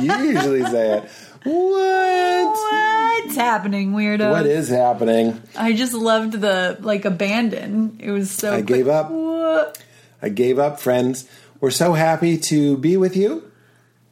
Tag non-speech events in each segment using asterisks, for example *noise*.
usually say it. What? What's happening, weirdo? What is happening? I just loved the like abandon. It was so. I gave up. What? I gave up, friends. We're so happy to be with you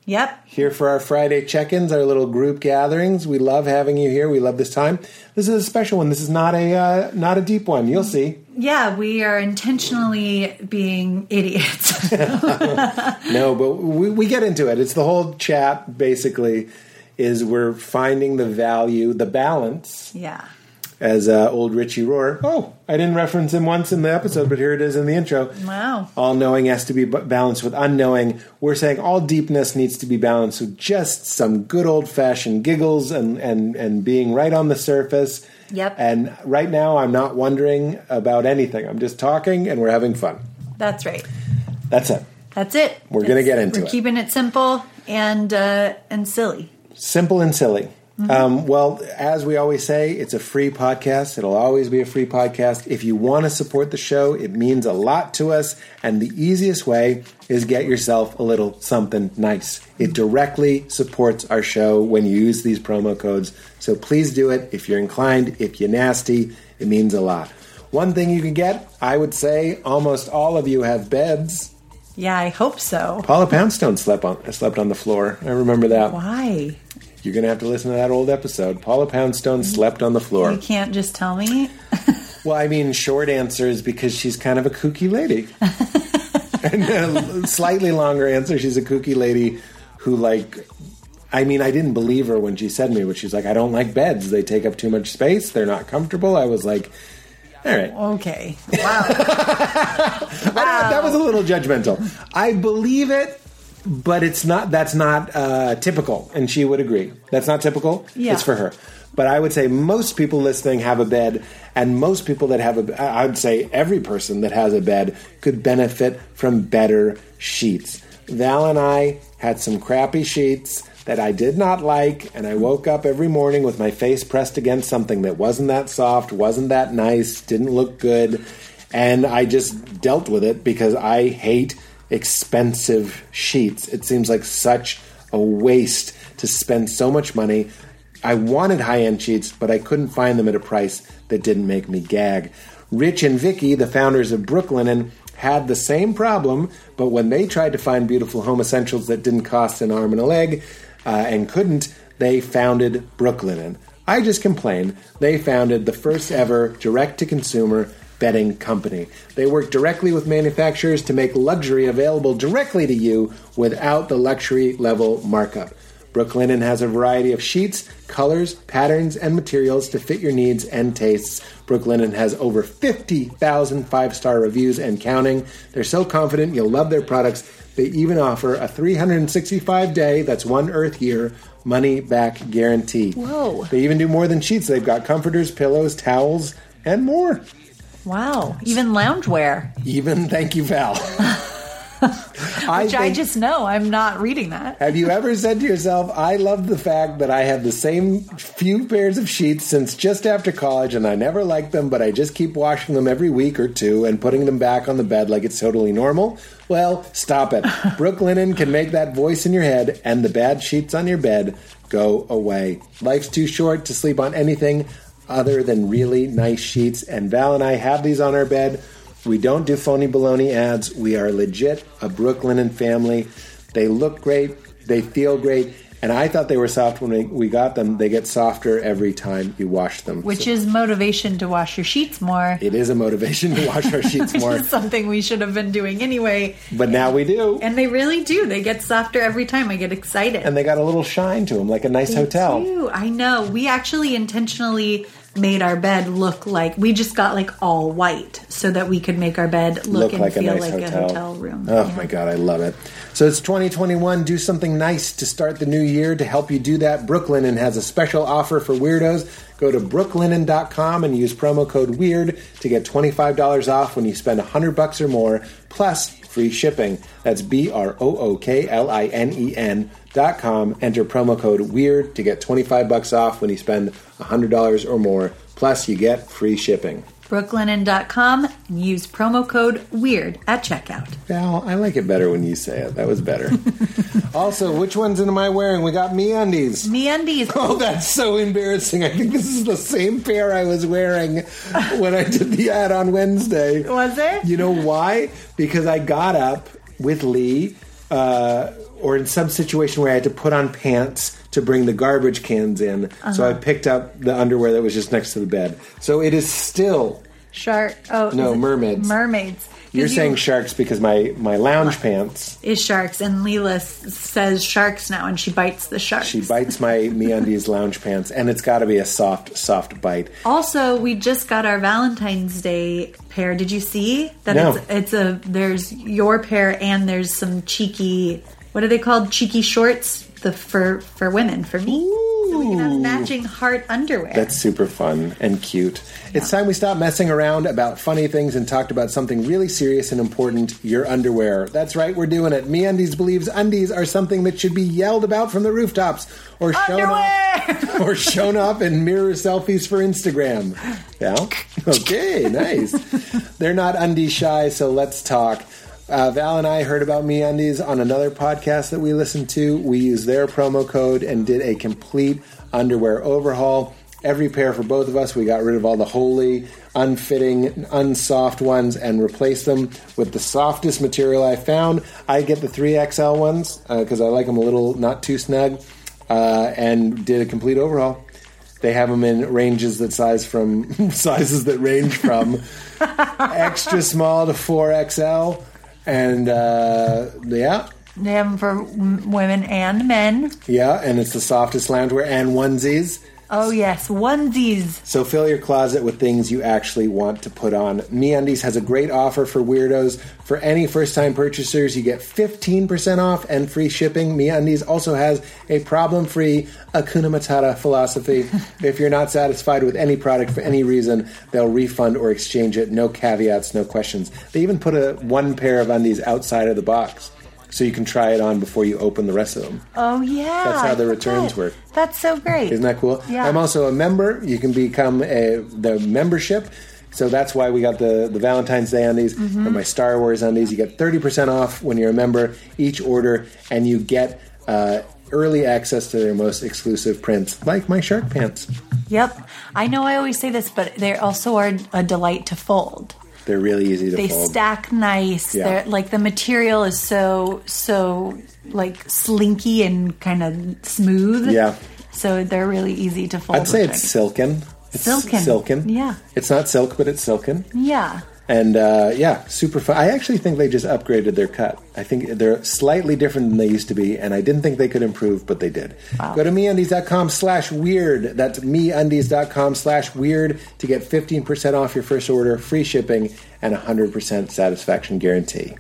Yep. here for our Friday check ins, our little group gatherings. We love having you here. We love this time. This is a special one. This is not a uh, not a deep one. You'll see. Yeah, we are intentionally being idiots. *laughs* No, but we, we get into it. It's the whole chat basically is we're finding the value, the balance, yeah. As uh, old Richie Rohr. Oh, I didn't reference him once in the episode, but here it is in the intro. Wow. All knowing has to be balanced with unknowing. We're saying all deepness needs to be balanced with just some good old fashioned giggles and, and, and being right on the surface. Yep. And right now, I'm not wondering about anything. I'm just talking and we're having fun. That's right. That's it. That's it. We're gonna get into We're it. keeping it simple and uh, and silly. Simple and silly. Um, well, as we always say, it's a free podcast. It'll always be a free podcast. If you want to support the show, it means a lot to us. And the easiest way is get yourself a little something nice. It directly supports our show when you use these promo codes. So please do it. If you're inclined, if you're nasty, it means a lot. One thing you can get, I would say almost all of you have beds. Yeah, I hope so. Paula Poundstone slept on slept on the floor. I remember that. Why? You're going to have to listen to that old episode. Paula Poundstone slept on the floor. You can't just tell me. *laughs* Well, I mean, short answer is because she's kind of a kooky lady. *laughs* and a slightly longer answer, she's a kooky lady who, like, I mean, I didn't believe her when she said me, but she's like, I don't like beds. They take up too much space. They're not comfortable. I was like, all right. Okay. Wow. I- *laughs* that was a little judgmental. I believe it, but it's not. That's not uh, typical, and she would agree. That's not typical. Yeah. It's for her. But I would say most people listening have a bed, and most people that have a, I would say every person that has a bed could benefit from better sheets. Val and I had some crappy sheets that I did not like, and I woke up every morning with my face pressed against something that wasn't that soft, wasn't that nice, didn't look good, and I just dealt with it because I hate expensive sheets. It seems like such a waste to spend so much money. I wanted high end sheets, but I couldn't find them at a price that didn't make me gag. Rich and Vicky, the founders of Brooklinen, had the same problem, but when they tried to find beautiful home essentials that didn't cost an arm and a leg uh, and couldn't, they founded Brooklinen. I just complain. They founded the first ever direct to consumer bedding company. They work directly with manufacturers to make luxury available directly to you without the luxury level markup. Brooklinen has a variety of sheets, colors, patterns, and materials to fit your needs and tastes. Brooklinen has over 50,000 five star reviews and counting. They're so confident you'll love their products, they even offer a 365 day, that's one Earth year, money back guarantee. Whoa. They even do more than sheets. They've got comforters, pillows, towels, and more. Wow. Even loungewear. Even thank you, Val. *laughs* I Which I think- just know. I'm not reading that. Have you ever said to yourself, I love the fact that I have the same few pairs of sheets since just after college and I never liked them, but I just keep washing them every week or two and putting them back on the bed like it's totally normal? Well, stop it. *laughs* Brooklinen can make that voice in your head and the bad sheets on your bed go away. Life's too short to sleep on anything other than really nice sheets, and Val and I have these on our bed. We don't do phony baloney ads. We are legit a Brooklinen family. They look great, they feel great, and I thought they were soft when we, we got them. They get softer every time you wash them. Which So is motivation to wash your sheets more. it is a motivation to wash our sheets *laughs* more, Something we should have been doing anyway. but now we do. And they really do. They get softer every time. I get excited. And they got a little shine to them, like a nice hotel. Ew, I know. We actually intentionally made our bed look like we just got like all white so that we could make our bed look, look and like a feel nice like hotel. a hotel room. Oh Yeah. my god, I love it. So it's 2021. Do something nice to start the new year. To help you do that, Brooklinen has a special offer for weirdos. Go to brooklinen.com and use promo code WEIRD to get $25 off when you spend 100 bucks or more, plus free shipping. That's B R O O K L I N E N dot com. Enter promo code WEIRD to get 25 bucks off when you spend $100 or more, plus you get free shipping. brooklinen.com and use promo code WEIRD at checkout. Val, I like it better when you say it. That was better. *laughs* also, which ones am I wearing? We got MeUndies. Me undies. *laughs* Oh, that's so embarrassing. I think this is the same pair I was wearing when I did the ad on Wednesday. Was it? You know why? Because I got up with Lee, uh, or in some situation where I had to put on pants to bring the garbage cans in. So I picked up the underwear that was just next to the bed. So it is still. Shark. Oh, No, mermaids. Mermaids. You're you- saying sharks because my, my lounge pants. is sharks, and Leela s- says sharks now, and she bites the sharks. She bites my MeUndies *laughs* lounge pants, and it's got to be a soft, soft bite. Also, we just got our Valentine's Day pair. Did you see that? No. It's, it's a there's your pair and there's some cheeky. What are they called? Cheeky shorts. The for for women for me. So we can have matching heart underwear. That's super fun and cute. It's time we stop messing around about funny things and talked about something really serious and important your underwear. That's right, we're doing it. MeUndies believes undies are something that should be yelled about from the rooftops or shown off, or shown off in mirror selfies for Instagram. Yeah? *laughs* Okay, nice. They're not undie shy, so let's talk. Uh, Val and I heard about MeUndies on another podcast that we listened to. We used their promo code and did a complete underwear overhaul. Every pair for both of us. We got rid of all the holy, unfitting, unsoft ones and replaced them with the softest material I found. I get the 3XL ones because I like them a little not too snug uh, and did a complete overhaul. They have them in ranges that size from *laughs* sizes that range from *laughs* extra small to 4XL. And uh, yeah, They have them for women and men. yeah, and it's the softest loungewear and onesies. Oh yes, onesies. So fill your closet with things you actually want to put on. MeUndies has a great offer for weirdos. For any first-time purchasers, you get 15% off and free shipping. MeUndies also has a problem-free Hakuna Matata philosophy. *laughs* if you're not satisfied with any product for any reason, they'll refund or exchange it. No caveats, no questions. They even put a one pair of undies outside of the box. So you can try it on before you open the rest of them. Oh yeah. That's how the returns work. That's so great. Isn't that cool? Yeah. I'm also a member. You can become a the membership. So that's why we got the, the Valentine's Day undies Mm-hmm. or my Star Wars undies. You get 30% off when you're a member each order, and you get uh, early access to their most exclusive prints, like my shark pants. Yep. I know I always say this, but they also are a delight to fold. They're really easy to fold. They fold. stack nice. Yeah. They're like the material is so so like slinky and kind of smooth. Yeah. So they're really easy to fold. I'd say it's silken. It's Silken. Silken. Yeah. It's not silk, but it's silken. Yeah. And uh, yeah, super fun. I actually think they just upgraded their cut. I think they're slightly different than they used to be, and I didn't think they could improve, but they did. Go to meundies.com slash weird. That's meundies.com slash weird to get 15% off your first order, free shipping, and 100% satisfaction guarantee.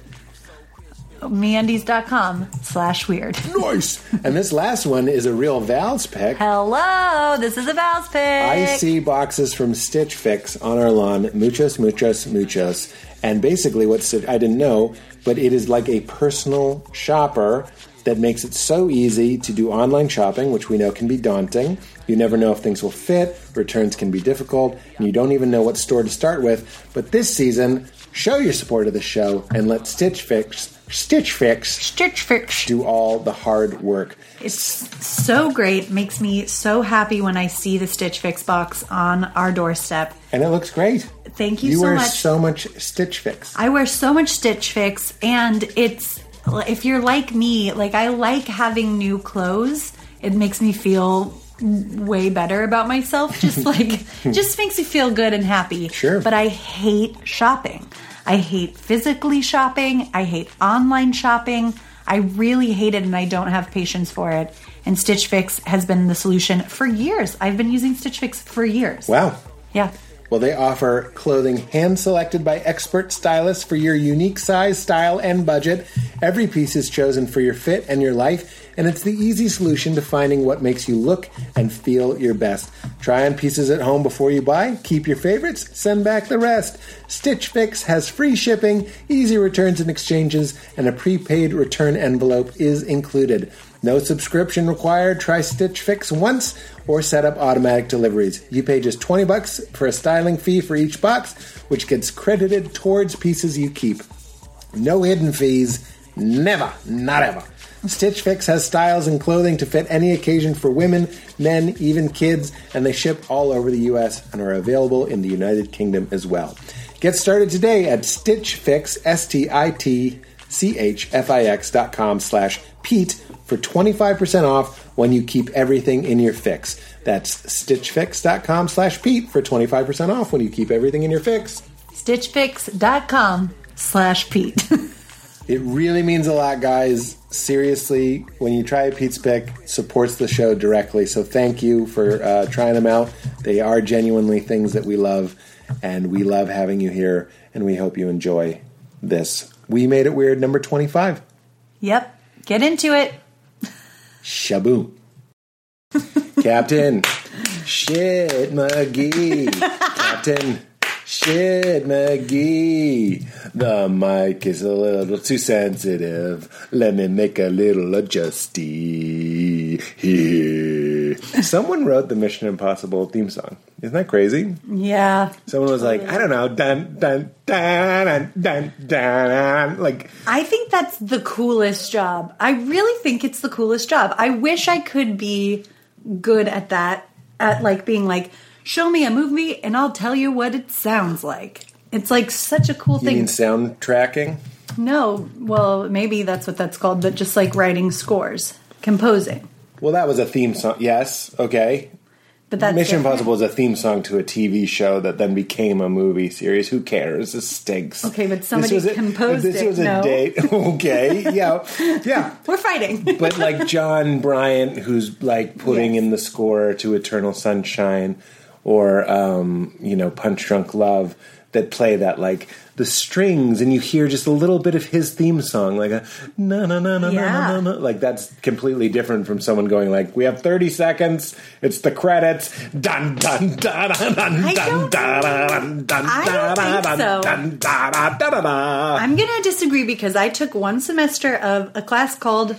meundies.com slash weird. Nice! and this last one is a real Val's pick. Hello, this is a Val's pick. I see boxes from Stitch Fix on our lawn, muchos, muchos, muchos. And basically, what Stitch, I didn't know, but it is like a personal shopper that makes it so easy to do online shopping, which we know can be daunting. You never know if things will fit, returns can be difficult, and you don't even know what store to start with. But this season, show your support of the show and let Stitch Fix, Stitch Fix, Stitch Fix. do all the hard work. It's so great. Makes me so happy when I see the Stitch Fix box on our doorstep. And it looks great. Thank you, so much. You so wear much. so much Stitch Fix. I wear so much Stitch Fix, and it's if you're like me, like I like having new clothes. It makes me feel way better about myself. *laughs* Just like just makes me feel good and happy. Sure. But I hate shopping. I hate physically shopping. I hate online shopping. I really hate it, and I don't have patience for it. And Stitch Fix has been the solution for years. I've been using Stitch Fix for years. Wow. Yeah. Well, they offer clothing hand selected by expert stylists for your unique size, style, and budget. Every piece is chosen for your fit and your life, and it's the easy solution to finding what makes you look and feel your best. Try on pieces at home before you buy, keep your favorites, send back the rest. Stitch Fix has free shipping, easy returns and exchanges, and a prepaid return envelope is included. No subscription required. Try Stitch Fix once or set up automatic deliveries. You pay just 20 bucks for a styling fee for each box, which gets credited towards pieces you keep. No hidden fees. Never. Not ever. Stitch Fix has styles and clothing to fit any occasion for women, men, even kids, and they ship all over the US and are available in the United Kingdom as well. Get started today at Stitch Fix, S-T-I-T-C-H-F-I-X dot com slash Pete for 25% off when you keep everything in your fix. That's stitchfix.com slash Pete for 25% off when you keep everything in your fix. Stitchfix.com slash Pete. *laughs* It really means a lot, guys. Seriously, when you try a Pete's Pick, supports the show directly. So thank you for uh, trying them out. They are genuinely things that we love, and we love having you here, and we hope you enjoy this. We made it weird, number 25. yep. Get into it. Shaboom. *laughs* Captain Shit McGee. Captain Shit McGee. The mic is a little too sensitive. Let me make a little adjusty here. *laughs* Someone wrote the Mission Impossible theme song. Isn't that crazy? Yeah. Someone was like, I don't know, dun dun dun dun dun dun. Like, I think that's the coolest job. I really think it's the coolest job. I wish I could be good at that, at like being like, show me a movie and I'll tell you what it sounds like. It's like such a cool you thing. mean sound tracking? no, well, maybe that's what that's called, but just like writing scores, composing. Well, that was a theme song. Yes, okay. But that's Mission different. Impossible is a theme song to a TV show that then became a movie series. Who cares? This stinks. Okay, but This somebody was a- composed this it, was a no? date. *laughs* Okay, yeah, yeah. *laughs* We're fighting. *laughs* But like Jon Brion, who's like putting Yes. in the score to Eternal Sunshine, or um, you know Punch Drunk Love, that play that like the strings, and you hear just a little bit of his theme song, like a na na na na na na na. Like that's completely different from someone going like, "We have thirty seconds. It's the credits." Dun dun dun dun dun dun dun dun dun dun dun dun dun dun dun. I'm going to disagree because I took one semester of a class called,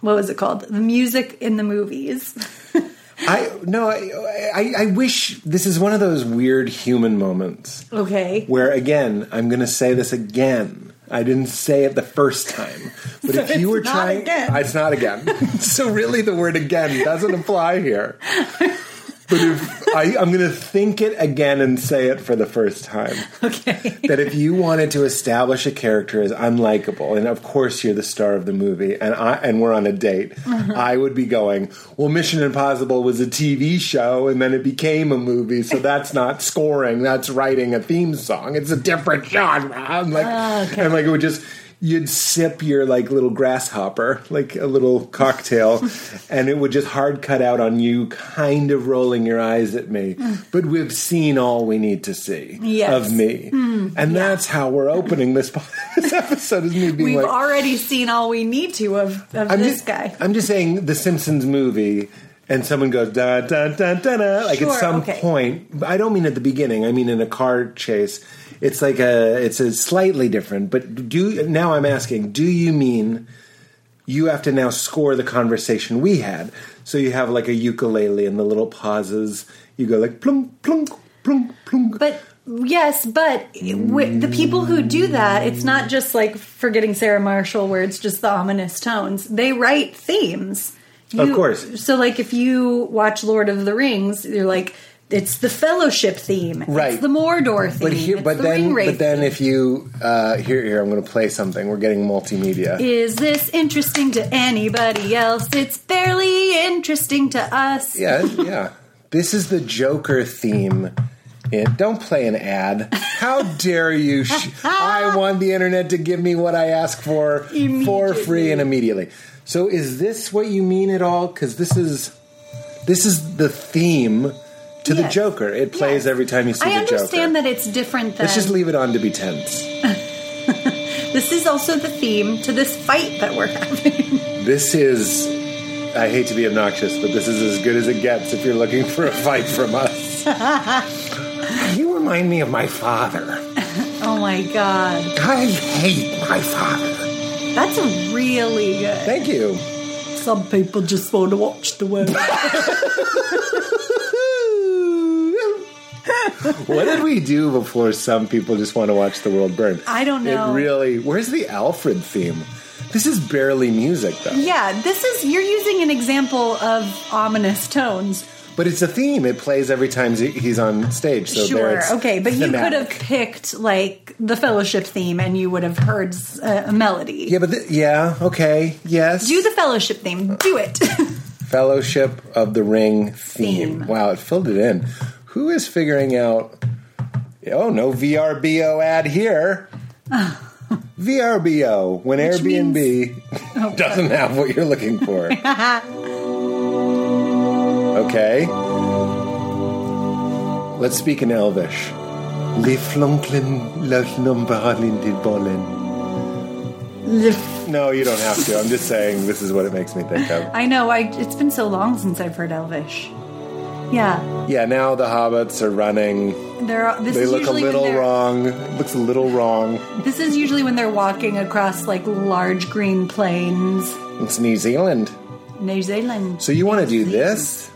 what was it called? The music in the movies. *laughs* I no, I, I I wish this is one of those weird human moments Okay. where again I'm going to say this again. I didn't say it the first time, *laughs* but So if you were trying, again. Ah, it's not again. *laughs* so really, the word again doesn't apply here. *laughs* But if I, I'm going to think it again and say it for the first time. *laughs* Okay. that if you wanted to establish a character as unlikable, and of course you're the star of the movie, and I and we're on a date, Uh-huh. I would be going, well, Mission Impossible was a TV show, and then it became a movie, so that's not scoring, that's writing a theme song. It's a different genre. I'm like, Ah, okay. and like it would just. You'd sip your like little grasshopper, like a little cocktail, *laughs* and it would just hard cut out on you, kind of rolling your eyes at me. But we've seen all we need to see Mm. Yes. of me, and that's how we're opening this, *laughs* this episode. Is me being We've like, already seen all we need to of, of I'm this just, guy. I'm just saying the Simpsons movie, and someone goes da da da da da, like Sure, at some okay. point. I don't mean at the beginning. I mean in a car chase. It's like a, it's a slightly different. But do now I'm asking, do you mean? You have to now score the conversation we had. So you have like a ukulele and the little pauses. You go like plunk plunk plunk plunk. But yes, but the people who do that, it's not just like forgetting Sarah Marshall, where it's just the ominous tones. They write themes. Of course. So, like, if you watch Lord of the Rings, you're like, it's the Fellowship theme, Right. It's the Mordor theme, But here, but the then, but then, if you uh, here, here, I'm going to play something. We're getting multimedia. Is this interesting to anybody else? It's barely interesting to us. Yeah, yeah. This is the Joker theme. And don't play an ad. How dare you? Sh- *laughs* I want the internet to give me what I ask for for free and immediately. So, is this what you mean at all? Because this is this is the theme to the Joker. It plays Yes. every time you see I the Joker. I understand that it's different than Let's just leave it on to be tense. *laughs* This is also the theme to this fight that we're having. *laughs* This is, I hate to be obnoxious, but this is as good as it gets if you're looking for a fight from us. *laughs* you remind me of my father. oh my god. I hate my father. That's really good. Thank you. Some people just want to watch the world. What did we do before some people just want to watch the world burn? I don't know. It really. Where's the Alfred theme? This is barely music, though. yeah, this is you're using an example of ominous tones. But it's a theme. It plays every time he's on stage. So there sure, it's okay, but you could have picked like the fellowship theme and you would have heard uh, a melody. Yeah, but th- yeah, okay, yes. Do the fellowship theme. Do it. *laughs* Fellowship of the Ring theme. Theme. Wow, it filled it in. Who is figuring out? Oh, no VRBO ad here. *laughs* VRBO when Which Airbnb *laughs* doesn't have what you're looking for. *laughs* okay. Let's speak in Elvish. Le flonklin lutnumberhalin bolin. No, you don't have to. I'm just saying this is what it makes me think of. I know. I it's been so long since I've heard Elvish. Yeah, Yeah, now the hobbits are running. they're. This They look a little wrong. Looks a little wrong. This is usually when they're walking across like large green plains, It's New Zealand. New Zealand. So you want to do this?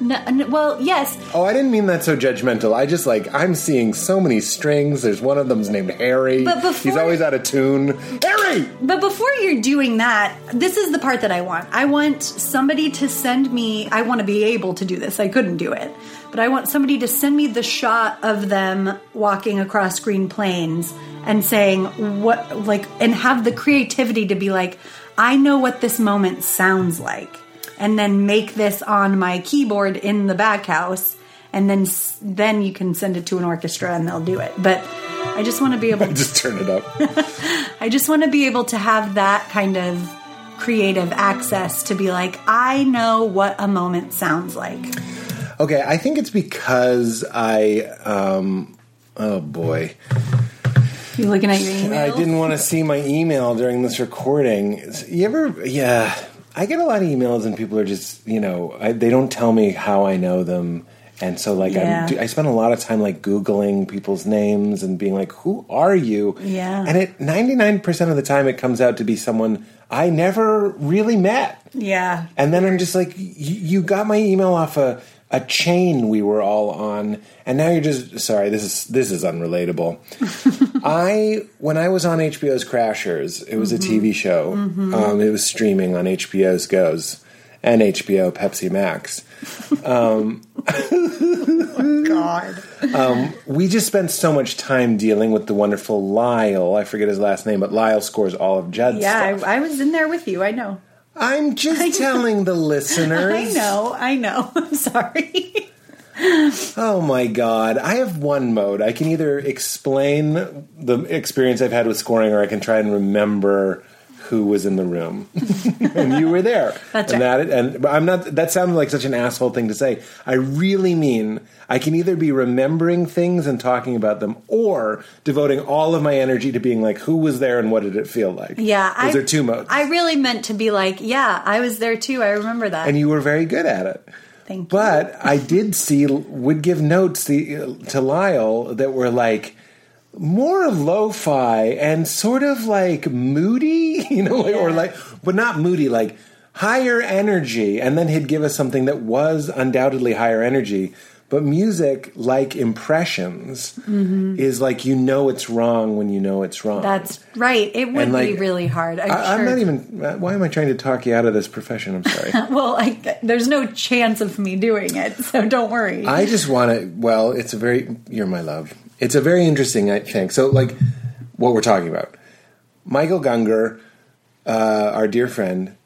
No, no, well, yes, Oh, I didn't mean that so judgmental. I just like I'm seeing so many strings. There's one of them's named Harry. But before- He's always out of tune. Harry. But before you're doing that, this is the part that I want. I want somebody to send me, I want to be able to do this. I couldn't do it. But I want somebody to send me the shot of them walking across green plains and saying what, like, and have the creativity to be like, I know what this moment sounds like. And then make this on my keyboard in the back house. And then, then you can send it to an orchestra and they'll do it. But I just want to be *laughs* able to Just turn it up. *laughs* I just want to be able to have that kind of creative access to be like, I know what a moment sounds like. okay, I think it's because I. um Oh boy. You looking at your email? I didn't want to see my email during this recording. You ever, yeah, I get a lot of emails and people are just, you know, I, they don't tell me how I know them. And so, like, Yeah. I spend a lot of time, like, Googling people's names and being like, who are you? Yeah. And it, 99% of the time, it comes out to be someone I never really met. Yeah. And then I'm just like, y- you got my email off a, a chain we were all on, and now you're just sorry. This is this is unrelatable. *laughs* I when I was on HBO's Crashing, it was a TV show. Um, it was streaming on HBO's Goes and HBO Pepsi Max. um *laughs* God. um, We just spent so much time dealing with the wonderful Lyle. I forget his last name, but Lyle scores all of Judd's Yeah, stuff. I, I was in there with you. I know. I'm just *laughs* telling the listeners. I know. I know. *laughs* I'm sorry. Oh my god. I have one mode. I can either explain the experience I've had with scoring or I can try and remember who was in the room. *laughs* and you were there. That's and right. that and I'm not that sounded like such an asshole thing to say. I really mean I can either be remembering things and talking about them or devoting all of my energy to being like who was there and what did it feel like. Yeah. Those I, are two modes. I really meant to be like, yeah, I was there too. I remember that. and you were very good at it. Thank you. But I did see would give notes the, to Lyle that were like more lo-fi and sort of like moody, *laughs* you know, like, or like, but not moody, like higher energy. And then he'd give us something that was undoubtedly higher energy. But music, like impressions, is like you know it's wrong when you know it's wrong. Mm-hmm. That's right. It would like, be really hard. I'm, I, sure. not even. Why am I trying to talk you out of this profession? I'm sorry. *laughs* Well, I, there's no chance of me doing it, so don't worry. I just want to. Well, it's a very. You're my love. It's a very interesting. thing. so. Like what we're talking about. Michael Gungor, uh, our dear friend,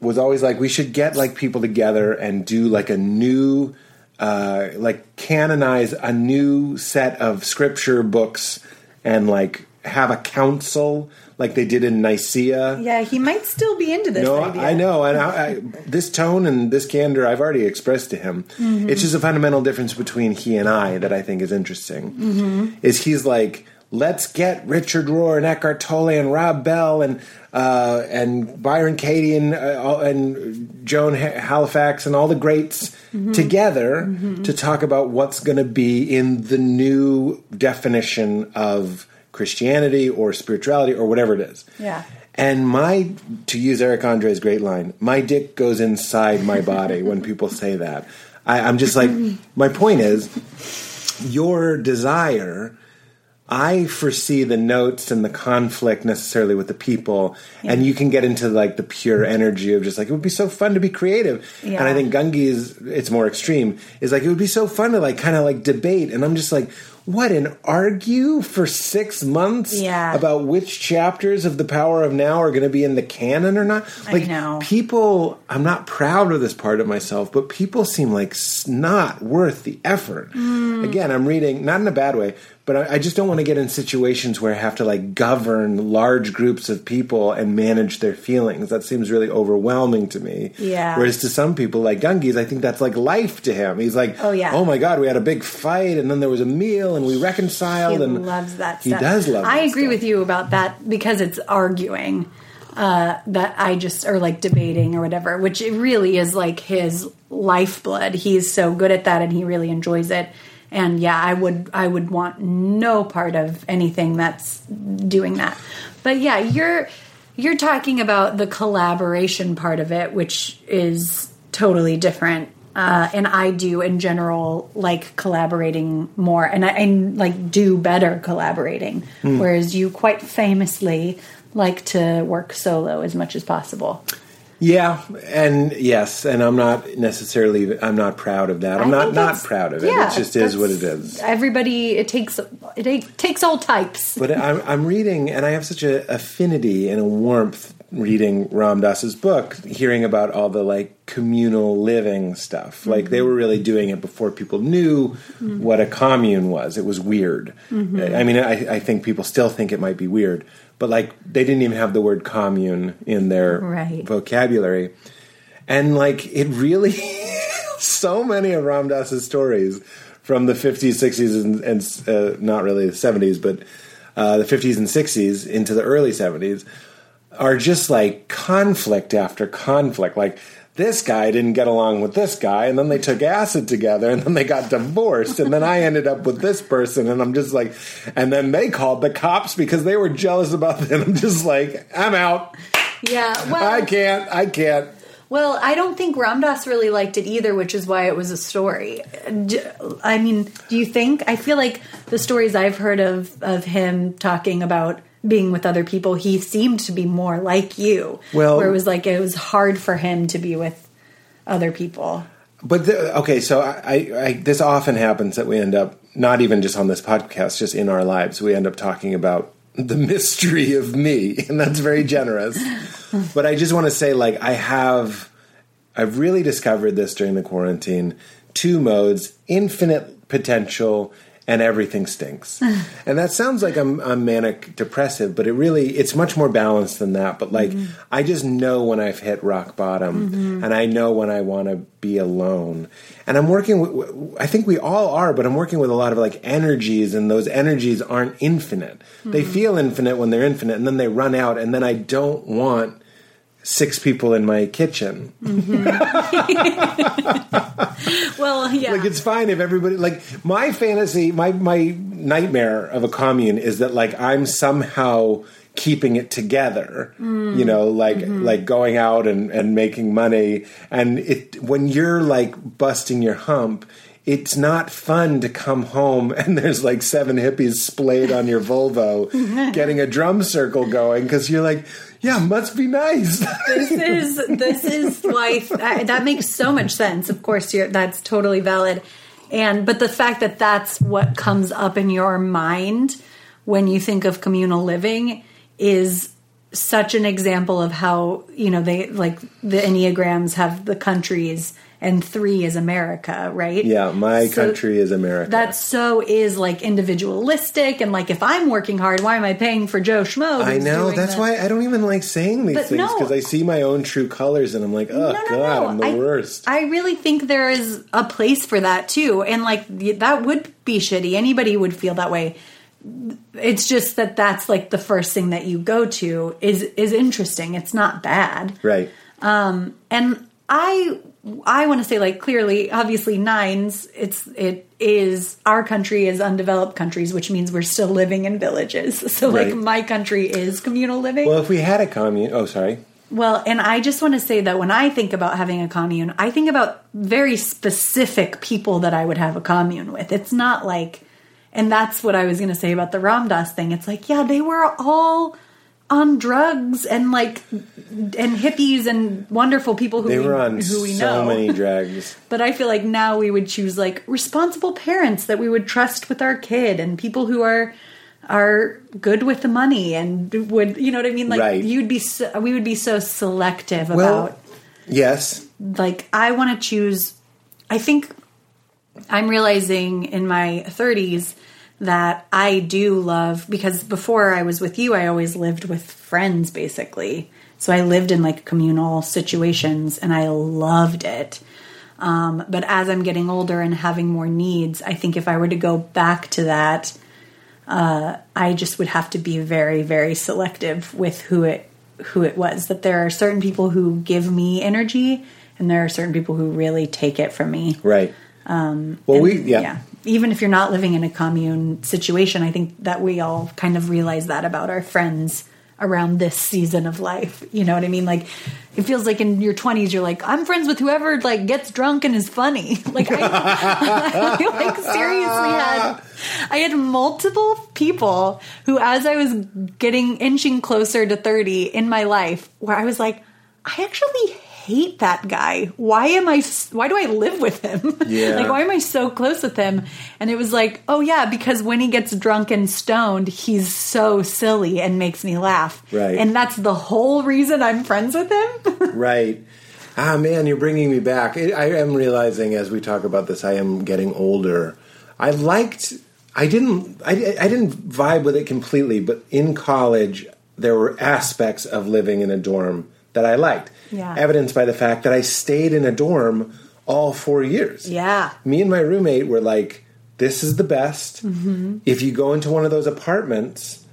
was always like, we should get like people together and do like a new, uh, like canonize a new set of scripture books and like have a council like they did in Nicaea. yeah, he might still be into this No, idea. I know, and I, I, this tone and this candor I've already expressed to him. Mm-hmm. It's just a fundamental difference between he and I that I think is interesting. Mm-hmm. Is he's like, let's get Richard Rohr and Eckhart Tolle and Rob Bell and uh, and Byron Katie and uh, and Joan Halifax and all the greats mm-hmm. together mm-hmm. to talk about what's going to be in the new definition of Christianity or spirituality or whatever it is. Yeah. And my, to use Eric Andre's great line, my dick goes inside my body when people say that. I, I'm just like, *laughs* my point is, your desire I foresee the notes and the conflict necessarily with the people, yeah. and you can get into like the pure energy of just like it would be so fun to be creative. Yeah. And I think Gungi is it's more extreme. Is like it would be so fun to like kind of like debate, and I'm just like, what and argue for six months yeah. about which chapters of the power of now are going to be in the canon or not like know. people i'm not proud of this part of myself but people seem like not worth the effort mm. again i'm reading not in a bad way but I, I, just don't want to get in situations where I have to like govern large groups of people and manage their feelings. That seems really overwhelming to me. Yeah. Whereas to some people like Gungi's, I think that's like life to him. He's like, oh yeah, oh my god, we had a big fight and then there was a meal and we reconciled. He and loves that. He stuff. does love. I agree stuff. with you about that because it's arguing. Uh, that I just or like debating or whatever, which it really is like his lifeblood. He's so good at that and he really enjoys it and yeah i would i would want no part of anything that's doing that but yeah you're you're talking about the collaboration part of it which is totally different uh, and I do in general like collaborating more, and I, I like do better collaborating. Mm. Whereas you quite famously like to work solo as much as possible. Yeah, and yes, and I'm not necessarily I'm not proud of that. I'm not not proud of it. Yeah, it just is what it is. Everybody, it takes it takes all types. But I'm, I'm reading, and I have such an affinity and a warmth reading Ram Dass's book, hearing about all the like communal living stuff. Like mm-hmm. they were really doing it before people knew mm-hmm. what a commune was. It was weird. Mm-hmm. I mean, I, I think people still think it might be weird but like they didn't even have the word commune in their right. vocabulary. And like it really, *laughs* so many of Ram Dass's stories from the 50s, 60s, and, and uh, not really the 70s, but uh, the 50s and 60s into the early 70s are just like conflict after conflict. Like this guy didn't get along with this guy, and then they took acid together, and then they got divorced, and then I ended up with this person, and I'm just like, and then they called the cops because they were jealous about them. I'm just like, I'm out. Yeah, well, I can't. I can't. Well, I don't think Ram Dass really liked it either, which is why it was a story. I mean, do you think? I feel like the stories I've heard of of him talking about being with other people, he seemed to be more like you. Well, where it was like it was hard for him to be with other people. But the, okay, so I, I, this often happens that we end up not even just on this podcast, just in our lives, we end up talking about the *laughs* mystery of me, and that's very generous. *laughs* but I just want to say, like, I have, I've really discovered this during the quarantine: two modes, infinite potential and everything stinks. *laughs* and that sounds like I'm, I'm, manic depressive, but it really it's much more balanced than that. But like mm-hmm. I just know when I've hit rock bottom, mm-hmm. and I know when I want to be alone. And I'm working with I think we all are, but I'm working with a lot of like energies, and those energies aren't infinite. Mm-hmm. They feel infinite when they're infinite, and then they run out, and then I don't want six people in my kitchen. Mm-hmm. *laughs* well, yeah. Like it's fine if everybody like my fantasy, my my nightmare of a commune is that like I'm somehow keeping it together mm. you know like mm-hmm. like going out and and making money and it when you're like busting your hump it's not fun to come home *laughs* and there's like seven hippies splayed on your Volvo *laughs* getting a drum circle going because you're like, yeah, must be nice. this is this is why that, that makes so much sense. Of course, you're, that's totally valid. And but the fact that that's what comes up in your mind when you think of communal living is such an example of how you know they like the enneagrams have the countries and three is America, right? Yeah, my so country is America. That so is like individualistic and like if I'm working hard, why am I paying for Joe Schmo? I know that's the... why I don't even like saying these but things because no, I see my own true colors and I'm like, oh no, no, god, I'm the I, worst. I really think there is a place for that too, and like that would be shitty. Anybody would feel that way it's just that that's like the first thing that you go to is is interesting. It's not bad. Right. Um, and I I want to say like clearly, obviously nines. It's it is our country is undeveloped countries, which means we're still living in villages. *laughs* So like my country is communal living. Well, if we had a commune, oh, sorry. Well, and I just want to say that when I think about having a commune, I think about very specific people that I would have a commune with. It's not like, and that's what I was going to say about the Ram Dass thing. It's like, yeah, they were all on drugs and like, and hippies and wonderful people who They we, were on who we so know. many *laughs* drugs. But I feel like now we would choose like responsible parents that we would trust with our kid and people who are are good with the money and would you know what I mean like Right. you'd be so, we would be so selective Well- about Yes. like I want to choose I think I'm realizing in my 30s that I do love because before I was with you I always lived with friends basically. So I lived in like communal situations and I loved it. Um, but as I'm getting older and having more needs, I think if I were to go back to that, uh, I just would have to be very, very selective with who it who it was. That there are certain people who give me energy, and there are certain people who really take it from me. Right. Um, well, we, yeah. Even if you're not living in a commune situation, I think that we all kind of realize that about our friends around this season of life. You know what I mean? Like it feels like in your 20s you're like I'm friends with whoever like gets drunk and is funny. *laughs* Like I, *laughs* I like seriously had I had multiple people who as I was getting inching closer to 30 in my life where I was like I actually hate that guy. Why am I? why do I live with him? *laughs* Yeah. like why am I so close with him? And it was like, "Oh yeah, because when he gets drunk and stoned, he's so silly and makes me laugh." Right. And that's the whole reason I'm friends with him. *laughs* Right. Ah, man, you're bringing me back. I I am realizing as we talk about this, I am getting older. I liked. I didn't. I, I didn't vibe with it completely, but in college, there were aspects of living in a dorm that I liked. Yeah. Evidenced by the fact that I stayed in a dorm all four years. Yeah. Me and my roommate were like, "This is the best." Mm-hmm. If you go into one of those apartments,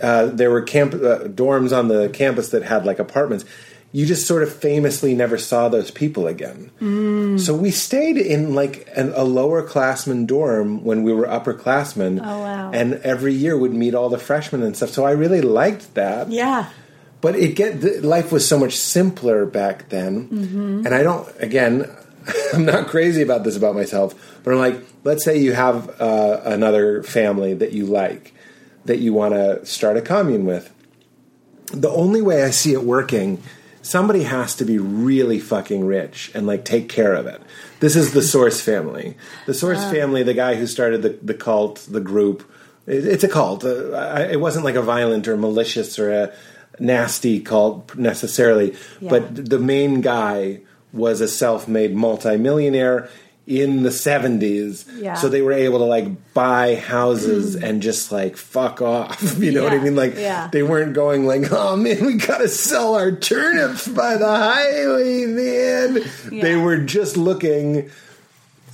uh, there were camp uh, dorms on the campus that had like apartments. You just sort of famously never saw those people again. Mm. So we stayed in like an, a lower classman dorm when we were upperclassmen. Oh, wow. And every year would meet all the freshmen and stuff. So I really liked that. yeah. But it get the, life was so much simpler back then, Mm-hmm. and I don't. Again, *laughs* I'm not crazy about this about myself, but I'm like, let's say you have uh, another family that you like, that you want to start a commune with. The only way I see it working, somebody has to be really fucking rich and like take care of it. This is the Source family. The Source family, the guy who started the, the cult, the group. It, it's a cult. Uh, I, it wasn't like a violent or malicious or a nasty cult necessarily, Yeah. but the main guy was a self-made multimillionaire in the 70s Yeah. so they were able to like buy houses mm. and just like fuck off. *laughs* You know what i mean? Like yeah. they weren't going like oh man we gotta sell our turnips by the highway man. They were just looking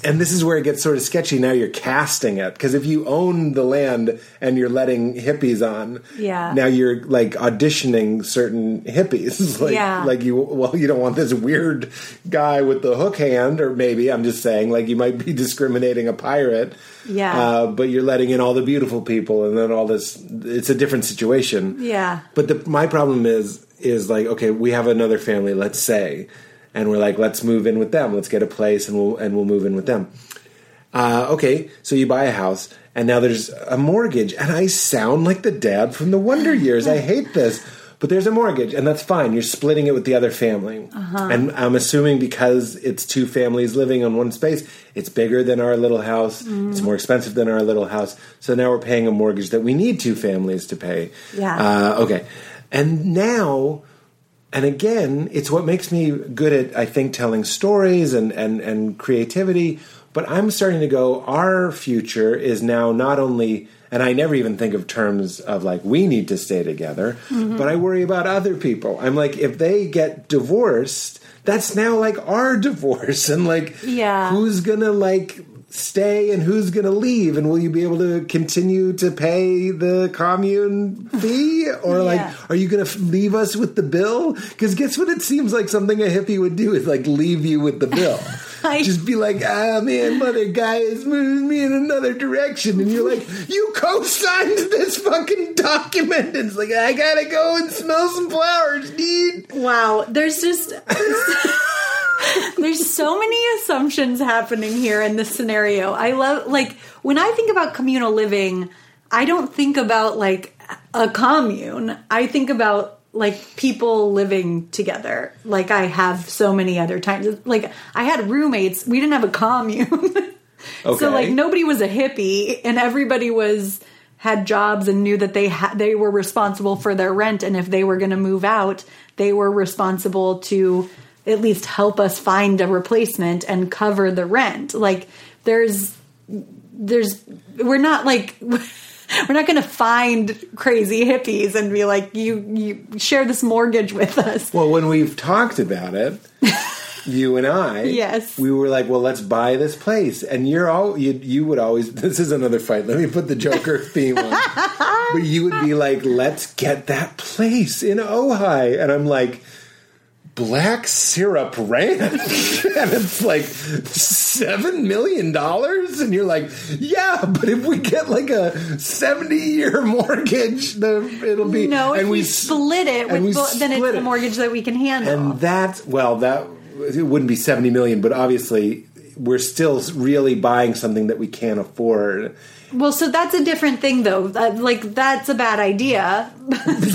and this is where it gets sort of sketchy now you're casting it because if you own the land and you're letting hippies on Yeah. now you're like auditioning certain hippies *laughs* like Yeah. like you well you don't want this weird guy with the hook hand or maybe i'm just saying like you might be *laughs* discriminating a pirate Yeah. uh, but you're letting in all the beautiful people and then all this it's a different situation Yeah. but the, my problem is is like okay, we have another family, let's say, and we're like, let's move in with them. Let's get a place and we'll and we'll move in with them. Uh, okay, so you buy a house and now there's a mortgage, and I sound like the dad from the Wonder Years. I hate this. But there's a mortgage, and that's fine. You're splitting it with the other family. And I'm assuming because it's two families living on one space, it's bigger than our little house. It's more expensive than our little house. So now we're paying a mortgage that we need two families to pay. Yeah. Uh, okay. And now, and again, it's what makes me good at, I think, telling stories and, and, and creativity. But I'm starting to go, our future is now not only, and I never even think of terms of like, we need to stay together, mm-hmm. but I worry about other people. I'm like, if they get divorced, that's now like our *laughs* divorce. And like, Yeah. who's gonna like, stay and who's going to leave? And will you be able to continue to pay the commune fee? Or Yeah. like are you going to leave us with the bill? Because guess what? It seems like something a hippie would do is like leave you with the bill. *laughs* I- just be like ah man mother guy is moving me in another direction. And you're like you co-signed this fucking document. And it's like i gotta go and smell some flowers dude. Wow, there's just *laughs* *laughs* there's so many assumptions happening here in this scenario. I love like when I think about communal living, I don't think about like a commune. I think about like people living together. Like I have so many other times. Like I had roommates. We didn't have a commune. okay *laughs* So like nobody was a hippie, and everybody was had jobs and knew that they had they were responsible for their rent, and if they were going to move out, they were responsible to at least help us find a replacement and cover the rent. Like there's there's we're not like. *laughs* We're not going to find crazy hippies and be like, you you share this mortgage with us. Well, when we've talked about it, *laughs* you and I, Yes. we were like, well, let's buy this place, and you're all you. You would always. *laughs* This is another fight. Let me put the Joker theme on. but you would be like, let's get that place in Ojai, and I'm like. Black syrup ranch, *laughs* and it's like seven million dollars, and you're like, yeah, but if we get like a seventy-year *laughs* mortgage, the it'll be No, and we, s- split it, we with, bo- then it's split a mortgage that we can handle. And that, well, that it wouldn't be seventy million, but obviously we're still really buying something that we can't afford. Well, so that's a different thing, though. Like that's a bad idea. *laughs*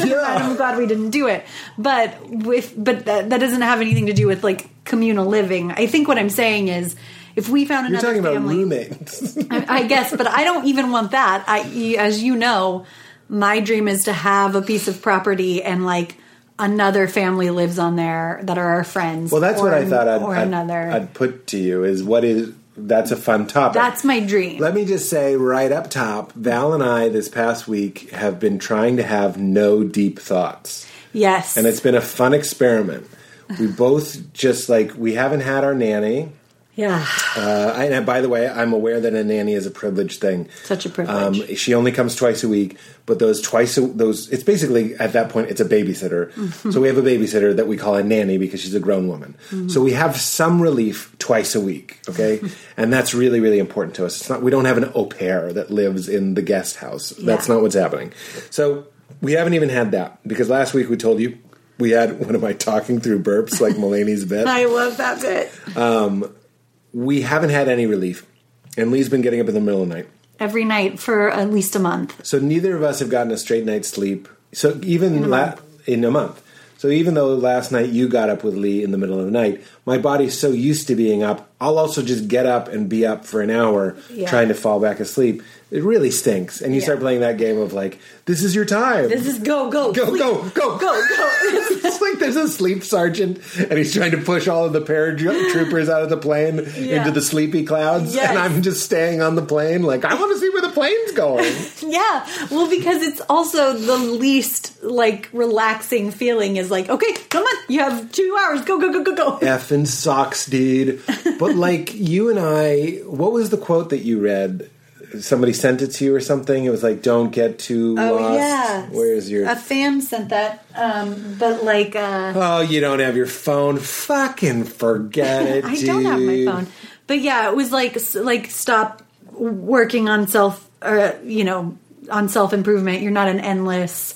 Yeah. I'm glad we didn't do it. But with but that, that doesn't have anything to do with like communal living. I think what I'm saying is, if we found You're another talking about family, roommates. *laughs* I, I guess, but I don't even want that. I, as you know, my dream is to have a piece of property and like another family lives on there that are our friends. well, that's what I thought I'd, or I'd, another. I'd put to you is what is that's a fun topic. that's my dream. Let me just say right up top, Val and I this past week have been trying to have no deep thoughts. yes, And it's been a fun experiment. We both just like we haven't had our nanny. Yeah, Uh, I, and by the way, I'm aware that a nanny is a privileged thing. such a privilege. Um, she only comes twice a week, but those twice a, those it's basically at that point it's a babysitter. Mm-hmm. So we have a babysitter that we call a nanny because she's a grown woman. Mm-hmm. So we have some relief twice a week, okay, *laughs* and that's really really important to us. It's not we don't have an au pair that lives in the guest house. That's not what's happening. So we haven't even had that because last week we told you. We had one of my talking through burps like Mulaney's bit *laughs* I love that bit. We haven't had any relief. And Lee's been getting up in the middle of the night. Every night for at least a month. So neither of us have gotten a straight night's sleep. So even in, la- in a month. So even though last night you got up with Lee in the middle of the night, my body's so used to being up, I'll also just get up and be up for an hour Yeah. trying to fall back asleep. It really stinks. And you Yeah. start playing that game of like, this is your time. This is go go Go, sleep. go, go. go go. *laughs* it's like there's a sleep sergeant and he's trying to push all of the paratroopers out of the plane Yeah. into the sleepy clouds Yes. and i'm just staying on the plane like i want to see where the plane's going *laughs* yeah, well, because it's also the least like relaxing feeling is like, okay, come on, you have two hours, go go go go go. effing socks dude but like you and i what was the quote that you read somebody sent it to you or something it was like don't get too Oh lost yeah, where's your a fan sent that, um, but like uh, oh you don't have your phone fucking forget *laughs* it I don't have my phone. But yeah, it was like like stop working on self, or you know, on self improvement. You're not an endless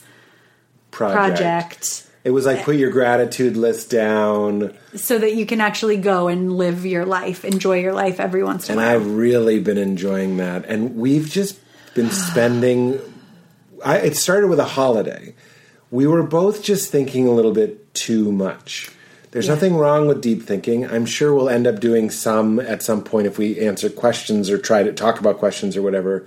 project. It was like put your gratitude list down so that you can actually go and live your life, enjoy your life every once in a while. And I've really been enjoying that. And we've just been *sighs* spending. I, it started with a holiday. We were both just thinking a little bit too much. There's Yeah. nothing wrong with deep thinking. I'm sure we'll end up doing some at some point if we answer questions or try to talk about questions or whatever.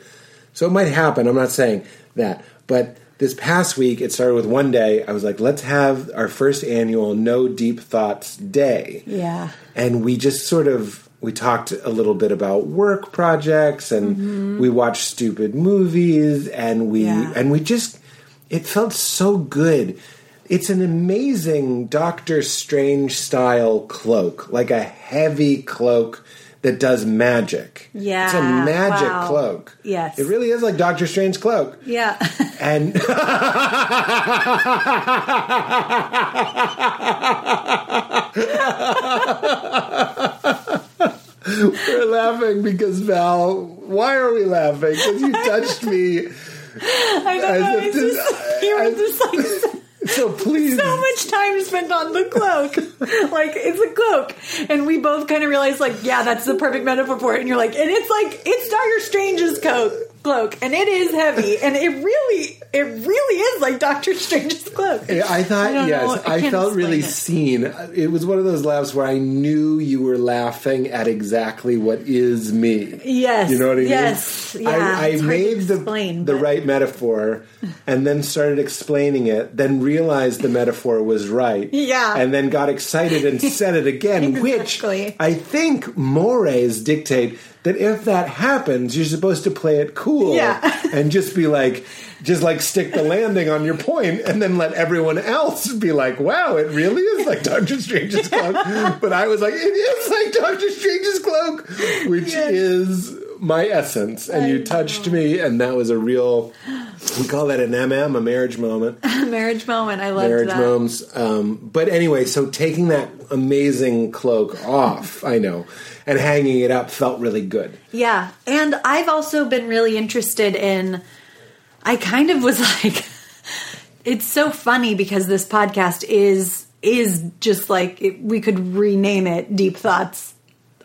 So it might happen. I'm not saying that. But this past week, it started with one day. I was like, let's have our first annual No Deep Thoughts Day yeah. and we just sort of we talked a little bit about work projects and mm-hmm. we watched stupid movies and we Yeah. and we just it felt so good it's an amazing doctor strange style cloak like a heavy cloak that does magic. Yeah, It's a magic wow. cloak. Yes. It really is like Doctor Strange's cloak. Yeah. *laughs* And *laughs* we're laughing because Val, why are we laughing? Because you touched me. I don't know. It's just, you were just like *laughs* so, please. so much time spent on the cloak. *laughs* like it's a cloak, and we both kind of realized, like, yeah, that's the perfect metaphor for it. And you're like, and it's like it's Doctor Strange's coat cloak, and it is heavy, and it really, it really is like Doctor Strange's cloak. I thought I yes, I I, felt really explain seen. It was one of those laughs where I knew you were laughing at exactly what is me. Yes, you know what I mean. yes, yeah, I, I it's hard to made the explain, the but- right metaphor, and then started explaining it. Then realized the metaphor was right. Yeah. and then got excited and *laughs* said it again, Exactly. which I think mores dictate that if that happens, you're supposed to play it cool Yeah. and just be like, just like stick the landing on your point, and then let everyone else be like, "Wow, it really is like Doctor Strange's cloak." but I was like, "It is like Doctor Strange's cloak," which Yes. is my essence. And I you touched me, and that was a real. We call that an MM, a marriage moment. *laughs* marriage moment. I love marriage that. moments. Um, but anyway, so taking that amazing cloak off, I know, and hanging it up felt really good. Yeah. And I've also been really interested in I kind of was *laughs* like it's so funny because this podcast is is just like it, we could rename it deep thoughts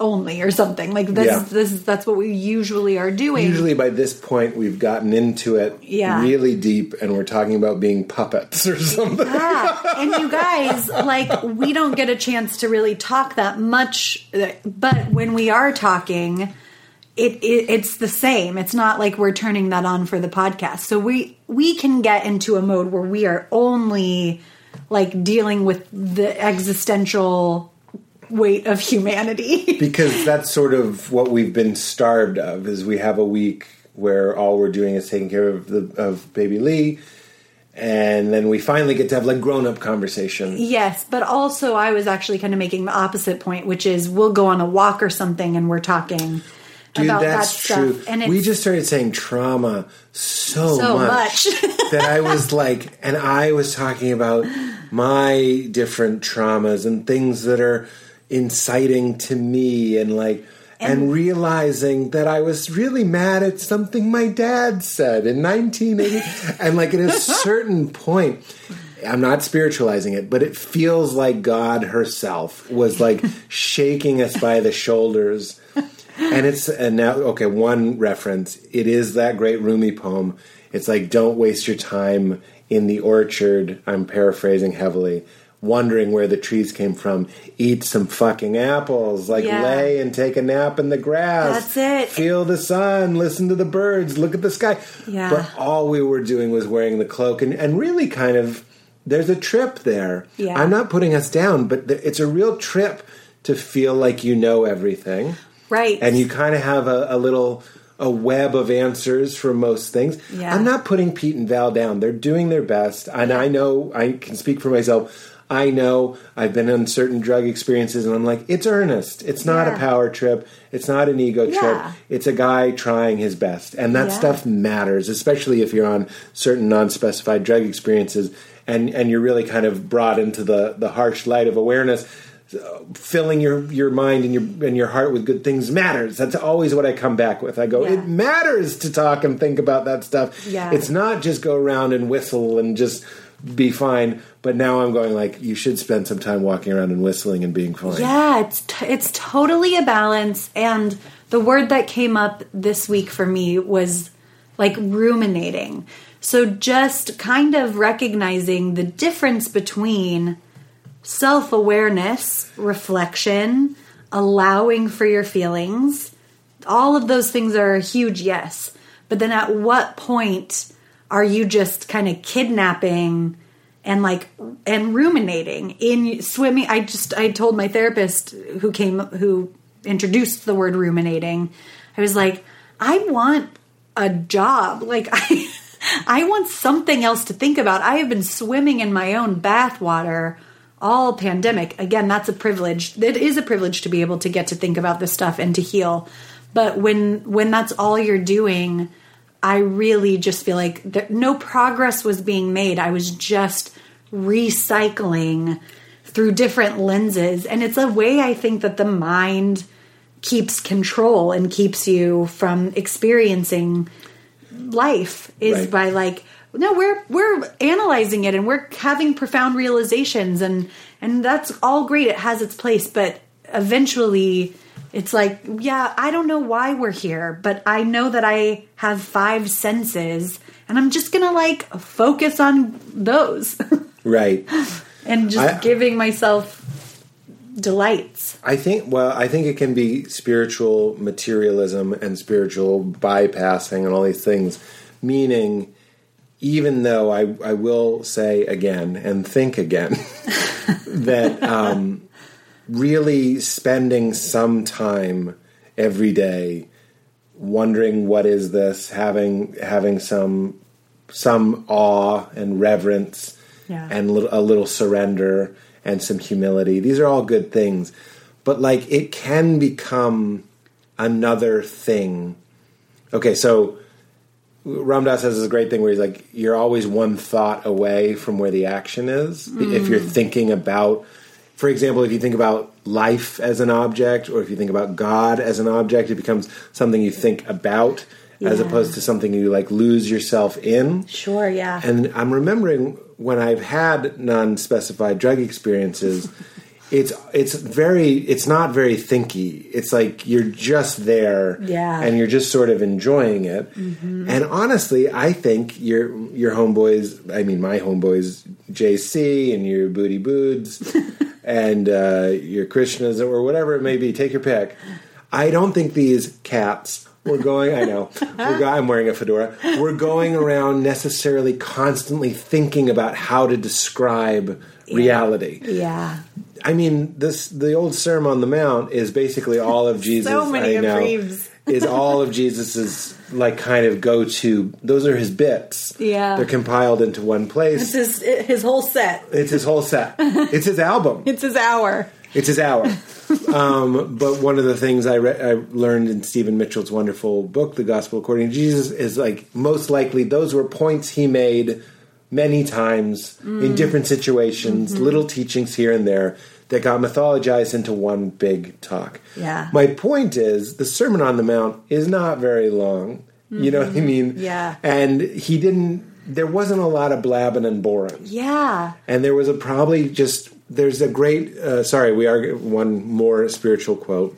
only or something. Like this Yeah. this is that's what we usually are doing. Usually by this point, we've gotten into it Yeah. really deep, and we're talking about being puppets or something. Yeah, and you *laughs* guys, like, we don't get a chance to really talk that much, but when we are talking, it, it it's the same. It's not like we're turning that on for the podcast. So we we can get into a mode where we are only like dealing with the existential weight of humanity. *laughs* because that's sort of what we've been starved of. Is we have a week where all we're doing is taking care of the of baby Lee, and then we finally get to have like grown up conversation. yes, but also I was actually kind of making the opposite point, which is we'll go on a walk or something and we're talking Dude, about that's that true. And we just started saying trauma so, So much, much. *laughs* that I was like, and I was talking about my different traumas and things that are inciting to me, and like, and, And- realizing that I was really mad at something my dad said in 1980, and like at a *laughs* certain point. I'm not spiritualizing it, but it feels like God herself was like shaking us by the shoulders and it's and now okay one reference. It is that great rumi poem. It's like don't waste your time in the orchard. I'm paraphrasing heavily. Wondering where the trees came from. Eat some fucking apples. Like Yeah. lay and take a nap in the grass. That's it. feel the sun. Listen to the birds. Look at the sky. Yeah. but all we were doing was wearing the cloak and, and really kind of there's a trip there. Yeah. i'm not putting us down but th- it's a real trip to feel like you know everything right. and you kind of have a, a little a web of answers for most things. Yeah. I'm not putting Pete and Val down. They're doing their best, and I know I can speak for myself. I know I've been on certain drug experiences, and I'm like, it's earnest. It's not Yeah. a power trip. It's not an ego trip. It's a guy trying his best, and that stuff matters, especially if you're on certain non-specified drug experiences, and and you're really kind of brought into the the harsh light of awareness filling your your mind and your and your heart with good things matters. That's always what I come back with. I go, Yeah. it matters to talk and think about that stuff. Yeah. It's not just go around and whistle and just be fine. But now I'm going like you should spend some time walking around and whistling and being fine. Yeah, it's t- it's totally a balance. And the word that came up this week for me was like ruminating. So just kind of recognizing the difference between self awareness, reflection, allowing for your feelings. All of those things are a huge yes. But then at what point are you just kind of kidnapping and like and ruminating in swimming i just i told my therapist who came who introduced the word ruminating i was like i want a job *laughs* like i i want something else to think about i have been swimming in my own bathwater all pandemic. Again, that's a privilege. It is a privilege to be able to get to think about this stuff and to heal. But when when that's all you're doing, I really just feel like there, no progress was being made. I was just recycling through different lenses, and it's a way I think that the mind keeps control and keeps you from experiencing life is Right. by like no we're we're analyzing it and we're having profound realizations and and that's all great it has its place but eventually it's like yeah i don't know why we're here but i know that i have five senses and i'm just gonna like focus on those *laughs* Right. and just I- giving myself delights I think well, I think it can be spiritual materialism and spiritual bypassing and all these things. Meaning, even though I, I will say again and think again *laughs* that um, really spending some time every day wondering what is this, having having some some awe and reverence Yeah. and a little surrender and some humility. These are all good things. But like it can become another thing. Okay, so Ram Dass has this great thing where he's like, you're always one thought away from where the action is. Mm. If you're thinking about, for example, if you think about life as an object, or if you think about God as an object, it becomes something you think about as opposed to something you like lose yourself in. sure yeah And I'm remembering when I've had non-specified drug experiences, *laughs* it's it's very it's not very thinky. It's like you're just there, Yeah. and you're just sort of enjoying it. And honestly, I think your your homeboys, I mean my homeboys, JC and your Booty Boods, *laughs* and uh, your Krishnas or whatever it may be, take your pick. I don't think these cats we're going. I know. We're I'm wearing a fedora. We're going around necessarily constantly thinking about how to describe reality. yeah I mean, this the old Sermon on the Mount is basically all of *laughs* Jesus. so many I know, *laughs* is all of Jesus's like kind of go to. Those are his bits. Yeah. they're compiled into one place. it's his, his whole set It's his whole set. *laughs* It's his album. it's his hour It's his hour. um, but one of the things I, re- I learned in Stephen Mitchell's wonderful book, The Gospel According to Jesus, is like most likely those were points he made many times in different situations, little teachings here and there that got mythologized into one big talk. Yeah. My point is the Sermon on the Mount is not very long. You know what I mean? Yeah. And he didn't. There wasn't a lot of blabbing and boring yeah and there was a probably just there's a great uh, sorry we are one more spiritual quote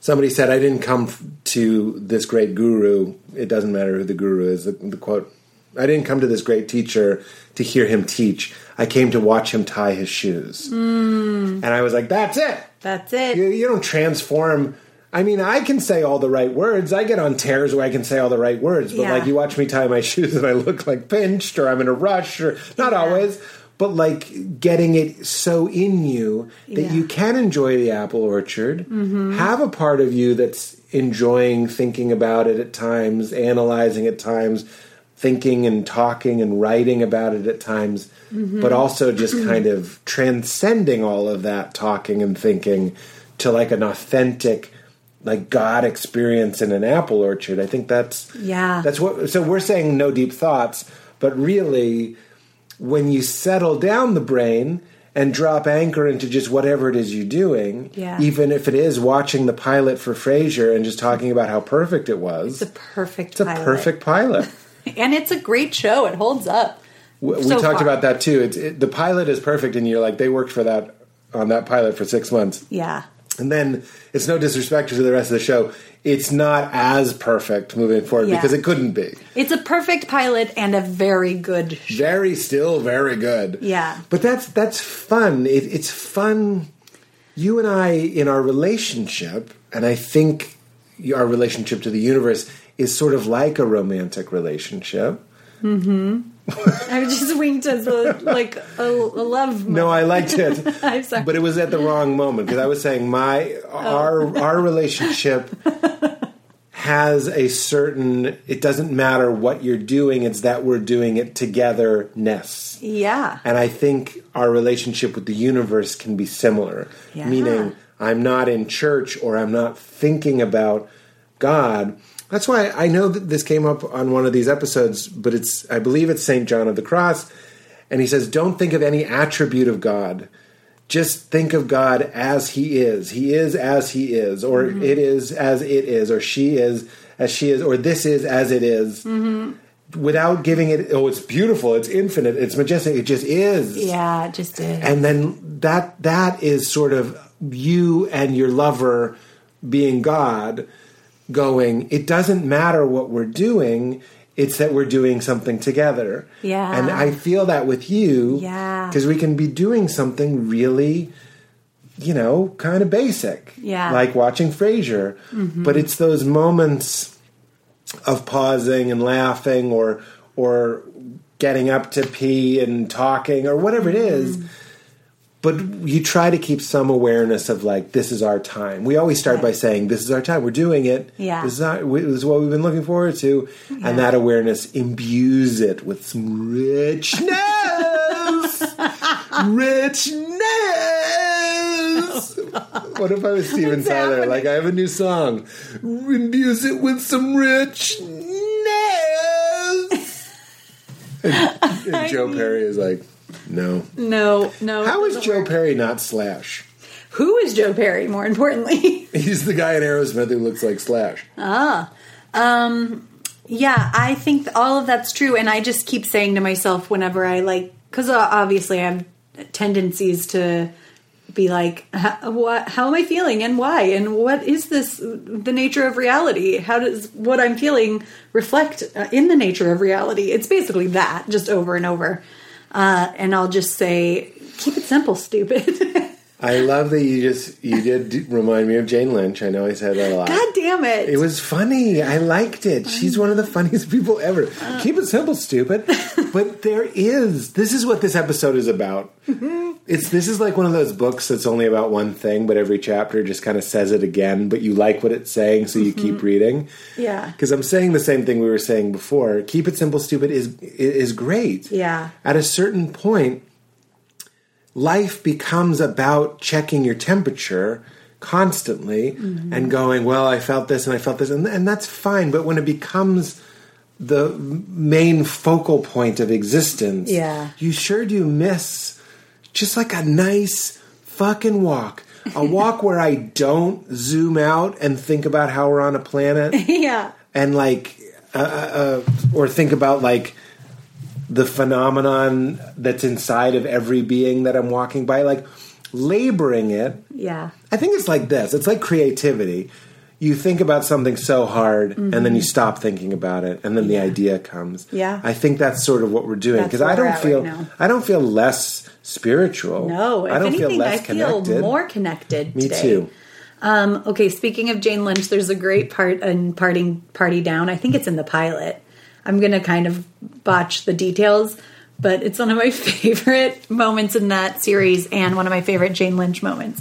somebody said i didn't come f- to this great guru it doesn't matter who the guru is the, the quote i didn't come to this great teacher to hear him teach i came to watch him tie his shoes hmm. and i was like that's it that's it you, you don't transform I mean, I can say all the right words. I get on tears where I can say all the right words, but Yeah. like you watch me tie my *laughs* shoes and I look like pinched or I'm in a rush or not Yeah. always, but like getting it so in you that Yeah. you can enjoy the apple orchard, mm-hmm. have a part of you that's enjoying thinking about it at times, analyzing at times, thinking and talking and writing about it at times, mm-hmm. but also just mm-hmm. kind of transcending all of that talking and thinking to like an authentic like God experience in an apple orchard. I think that's Yeah. That's what so we're saying no deep thoughts, but really when you settle down the brain and drop anchor into just whatever it is you're doing, Yeah. even if it is watching the pilot for Frasier and just talking about how perfect it was, It's a perfect it's a perfect pilot. *laughs* *laughs* and it's a great show. It holds up. We, we So talked far. about that too. It's it, the pilot is perfect, and you're like they worked for that on that pilot for six months, Yeah. and then it's no disrespect to the rest of the show. It's not as perfect moving forward Yeah. because it couldn't be. It's a perfect pilot and a very good show. Very still very good. Yeah. but that's that's fun. It, it's fun. You and I in our relationship, and I think our relationship to the universe is sort of like a romantic relationship. Mm-hmm. I just winked as a, like a, a love. No, I liked it. *laughs* I'm sorry. But it was at the wrong moment because I was saying my oh. our our relationship has a certain it doesn't matter what you're doing it's that we're doing it togetherness Yeah. and i think our relationship with the universe can be similar Yeah. meaning i'm not in church or i'm not thinking about god that's why i know that this came up on one of these episodes but it's i believe it's st john of the cross and he says don't think of any attribute of god. Just think of God as He is. He is as He is, or mm-hmm. it is as it is, or she is as she is, or this is as it is, mm-hmm. Without giving it, oh, it's beautiful, it's infinite, it's majestic, it just is. Yeah, it just is. And then that that is sort of you and your lover being God going, it doesn't matter what we're doing, it's that we're doing something together. Yeah. And I feel that with you. Yeah. Because we can be doing something really, you know, kind of basic. Yeah. Like watching Frasier. Mm-hmm. But it's those moments of pausing and laughing or or getting up to pee and talking or whatever it is. Mm-hmm. But you try to keep some awareness of like this is our time. We always start by saying this is our time. We're doing it. Yeah. This is, our, this is what we've been looking forward to, Yeah. and that awareness imbues it with some richness. *laughs* richness. what if I was Steven What's Tyler? happening? Like I have a new song. Imbuse it with some richness. *laughs* and, and Joe Perry is like, no. no, no. How is Joe work. Perry not Slash? Who is Joe Perry? More importantly, *laughs* He's the guy in Aerosmith who looks like Slash. Ah. Um, yeah, I think all of that's true, and I just keep saying to myself whenever I like, because obviously I have tendencies to be like, how, what, how am I feeling and why, and what is this, the nature of reality? How does what I'm feeling reflect uh, in the nature of reality? It's basically that, just over and over, uh, and I'll just say, keep it simple, stupid. *laughs* I love that you just you did remind me of Jane Lynch. I know I said that a lot. God damn it! It was funny. I liked it. She's one of the funniest *laughs* people ever. Keep it simple, stupid. *laughs* but there is. This is what this episode is about. Mm-hmm. It's this is like one of those books that's only about one thing, but every chapter just kind of says it again. But you like what it's saying, so you keep mm-hmm. reading. Yeah. Because I'm saying the same thing we were saying before. Keep it simple, stupid is is great. Yeah. At a certain point, life becomes about checking your temperature constantly Mm-hmm. and going, well, I felt this and I felt this, and, and that's fine. But when it becomes the main focal point of existence, Yeah. you sure do miss just like a nice fucking walk. A *laughs* walk where I don't zoom out and think about how we're on a planet *laughs* yeah. and like uh, uh, uh, or think about like the phenomenon that's inside of every being that I'm walking by like laboring it Yeah. I think it's like this it's like creativity you think about something so hard and then you stop thinking about it and then the idea comes Mm-hmm. Yeah. I think that's sort of what we're doing because I don't feel right. I don't feel less spiritual No, if I don't anything, feel less I feel connected more connected. me today. too Um, okay, speaking of Jane Lynch, there's a great part in Parting Party Down. I think it's in the pilot. I'm gonna kind of botch the details, but it's one of my *laughs* favorite moments in that series and one of my favorite Jane Lynch moments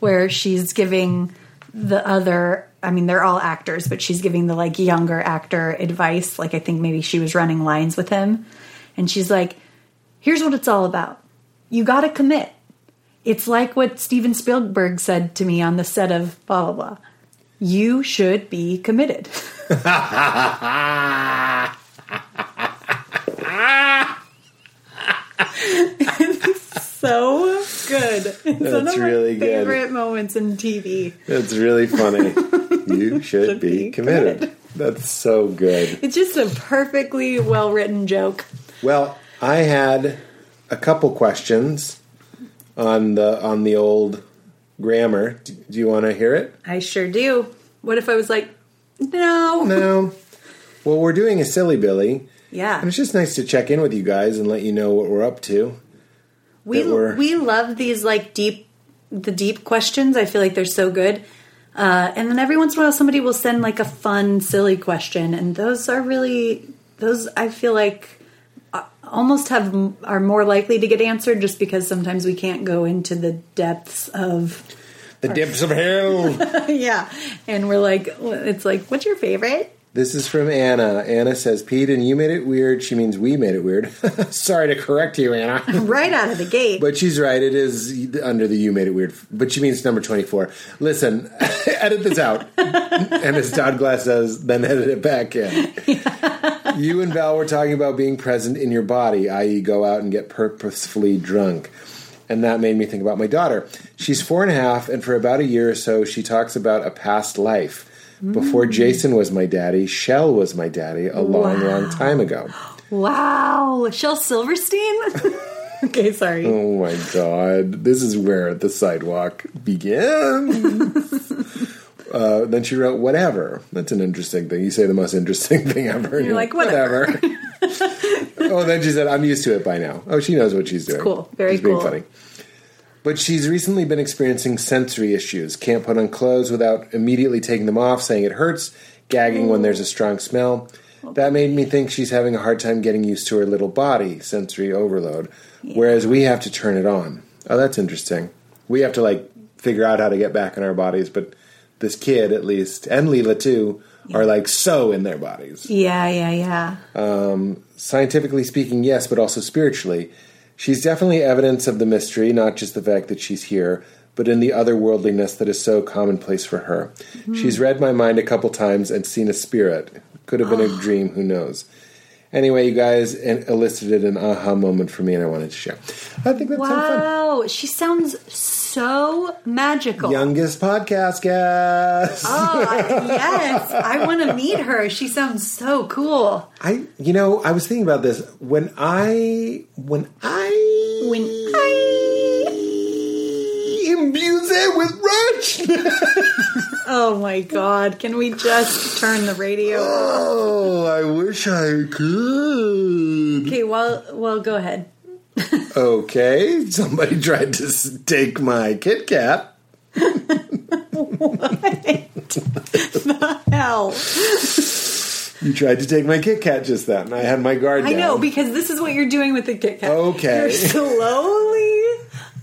where she's giving the other I mean they're all actors, but she's giving the like younger actor advice. Like I think maybe she was running lines with him. And she's like, Here's what it's all about. You gotta commit. It's like what Steven Spielberg said to me on the set of blah blah blah. You should be committed. *laughs* *laughs* It's so good. It's one That's of my really good. favorite moments in TV. That's really funny. you *laughs* should be be committed. committed. That's so good. It's just a perfectly well written joke. Well, I had a couple questions on the on the old grammar. Do, do you want to hear it? I sure do. What if I was like, no? No. *laughs* Well, we're doing a silly Billy, Yeah. and it's just nice to check in with you guys and let you know what we're up to. we we love these like deep the deep questions i feel like they're so good uh, and then every once in a while somebody will send like a fun silly question and those are really those i feel like uh, almost have are more likely to get answered just because sometimes we can't go into the depths of The depths of hell. *laughs* yeah. And we're like, it's like, what's your favorite? This is from Anna. Anna says, Pete, and you made it weird. She means we made it weird. *laughs* Sorry to correct you, Anna. *laughs* Right out of the gate. But she's right. It is under the you made it weird. But she means number 24. Listen, *laughs* edit this out. and as Todd Glass says, then edit it back in. You and Val were talking about being present in your body, i.e., go out and get purposefully drunk. And that made me think about my daughter. She's four and a half, and for about a year or so, she talks about a past life. Before Jason was my daddy, Shell was my daddy a long, long time ago. wow. Shel Silverstein? *laughs* okay, sorry. Oh my god. This is where the sidewalk begins. *laughs* uh, then she wrote, whatever. That's an interesting thing. You say the most interesting thing ever. You're like, whatever. *laughs* oh, then she said, I'm used to it by now. Oh, she knows what she's doing. cool. Very she's being cool. funny. But she's recently been experiencing sensory issues. Can't put on clothes without immediately taking them off, saying it hurts, gagging when there's a strong smell. That made me think she's having a hard time getting used to her little body, sensory overload, whereas we have to turn it on. Oh, that's interesting. We have to, like, figure out how to get back in our bodies, but this kid, at least, and Leela too, are, like, so in their bodies Yeah, yeah, yeah. Um, scientifically speaking, yes, but also spiritually. She's definitely evidence of the mystery, not just the fact that she's here, but in the otherworldliness that is so commonplace for her. Mm-hmm. She's read my mind a couple times and seen a spirit. Could have been a *gasps* dream, who knows. Anyway, you guys elicited an aha moment for me, and I wanted to share. I think that's so fun. Wow. She sounds so magical. Youngest podcast guest. Oh, I- yes. I want to meet her. She sounds so cool. I, you know, I was thinking about this when I, when I, When I. imbuse it with Rich. *laughs* Oh my god. Can we just turn the radio off? Oh, I wish I could. Okay, well, well, go ahead. Okay, somebody *laughs* tried to take my Kit Kat. *laughs* Hell. You tried to take my Kit Kat just then. And I had my guard I down. know, because this is what you're doing with the Kit Kat. Okay. You're slowly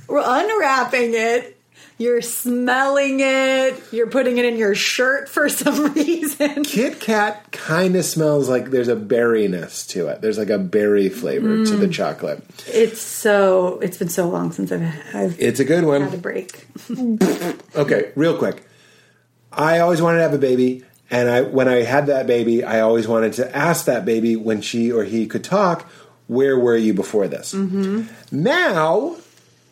unwrapping it. You're smelling it. You're putting it in your shirt for *laughs* some reason. Kit Kat kind of smells like there's a berryness to it. There's like a berry flavor to Mm. the chocolate. It's so. It's been so long since I've, I've It's a good one. had a break. *laughs* Okay, real quick. I always wanted to have a baby, and I when I had that baby, I always wanted to ask that baby when she or he could talk, where were you before this? Mm-hmm. Now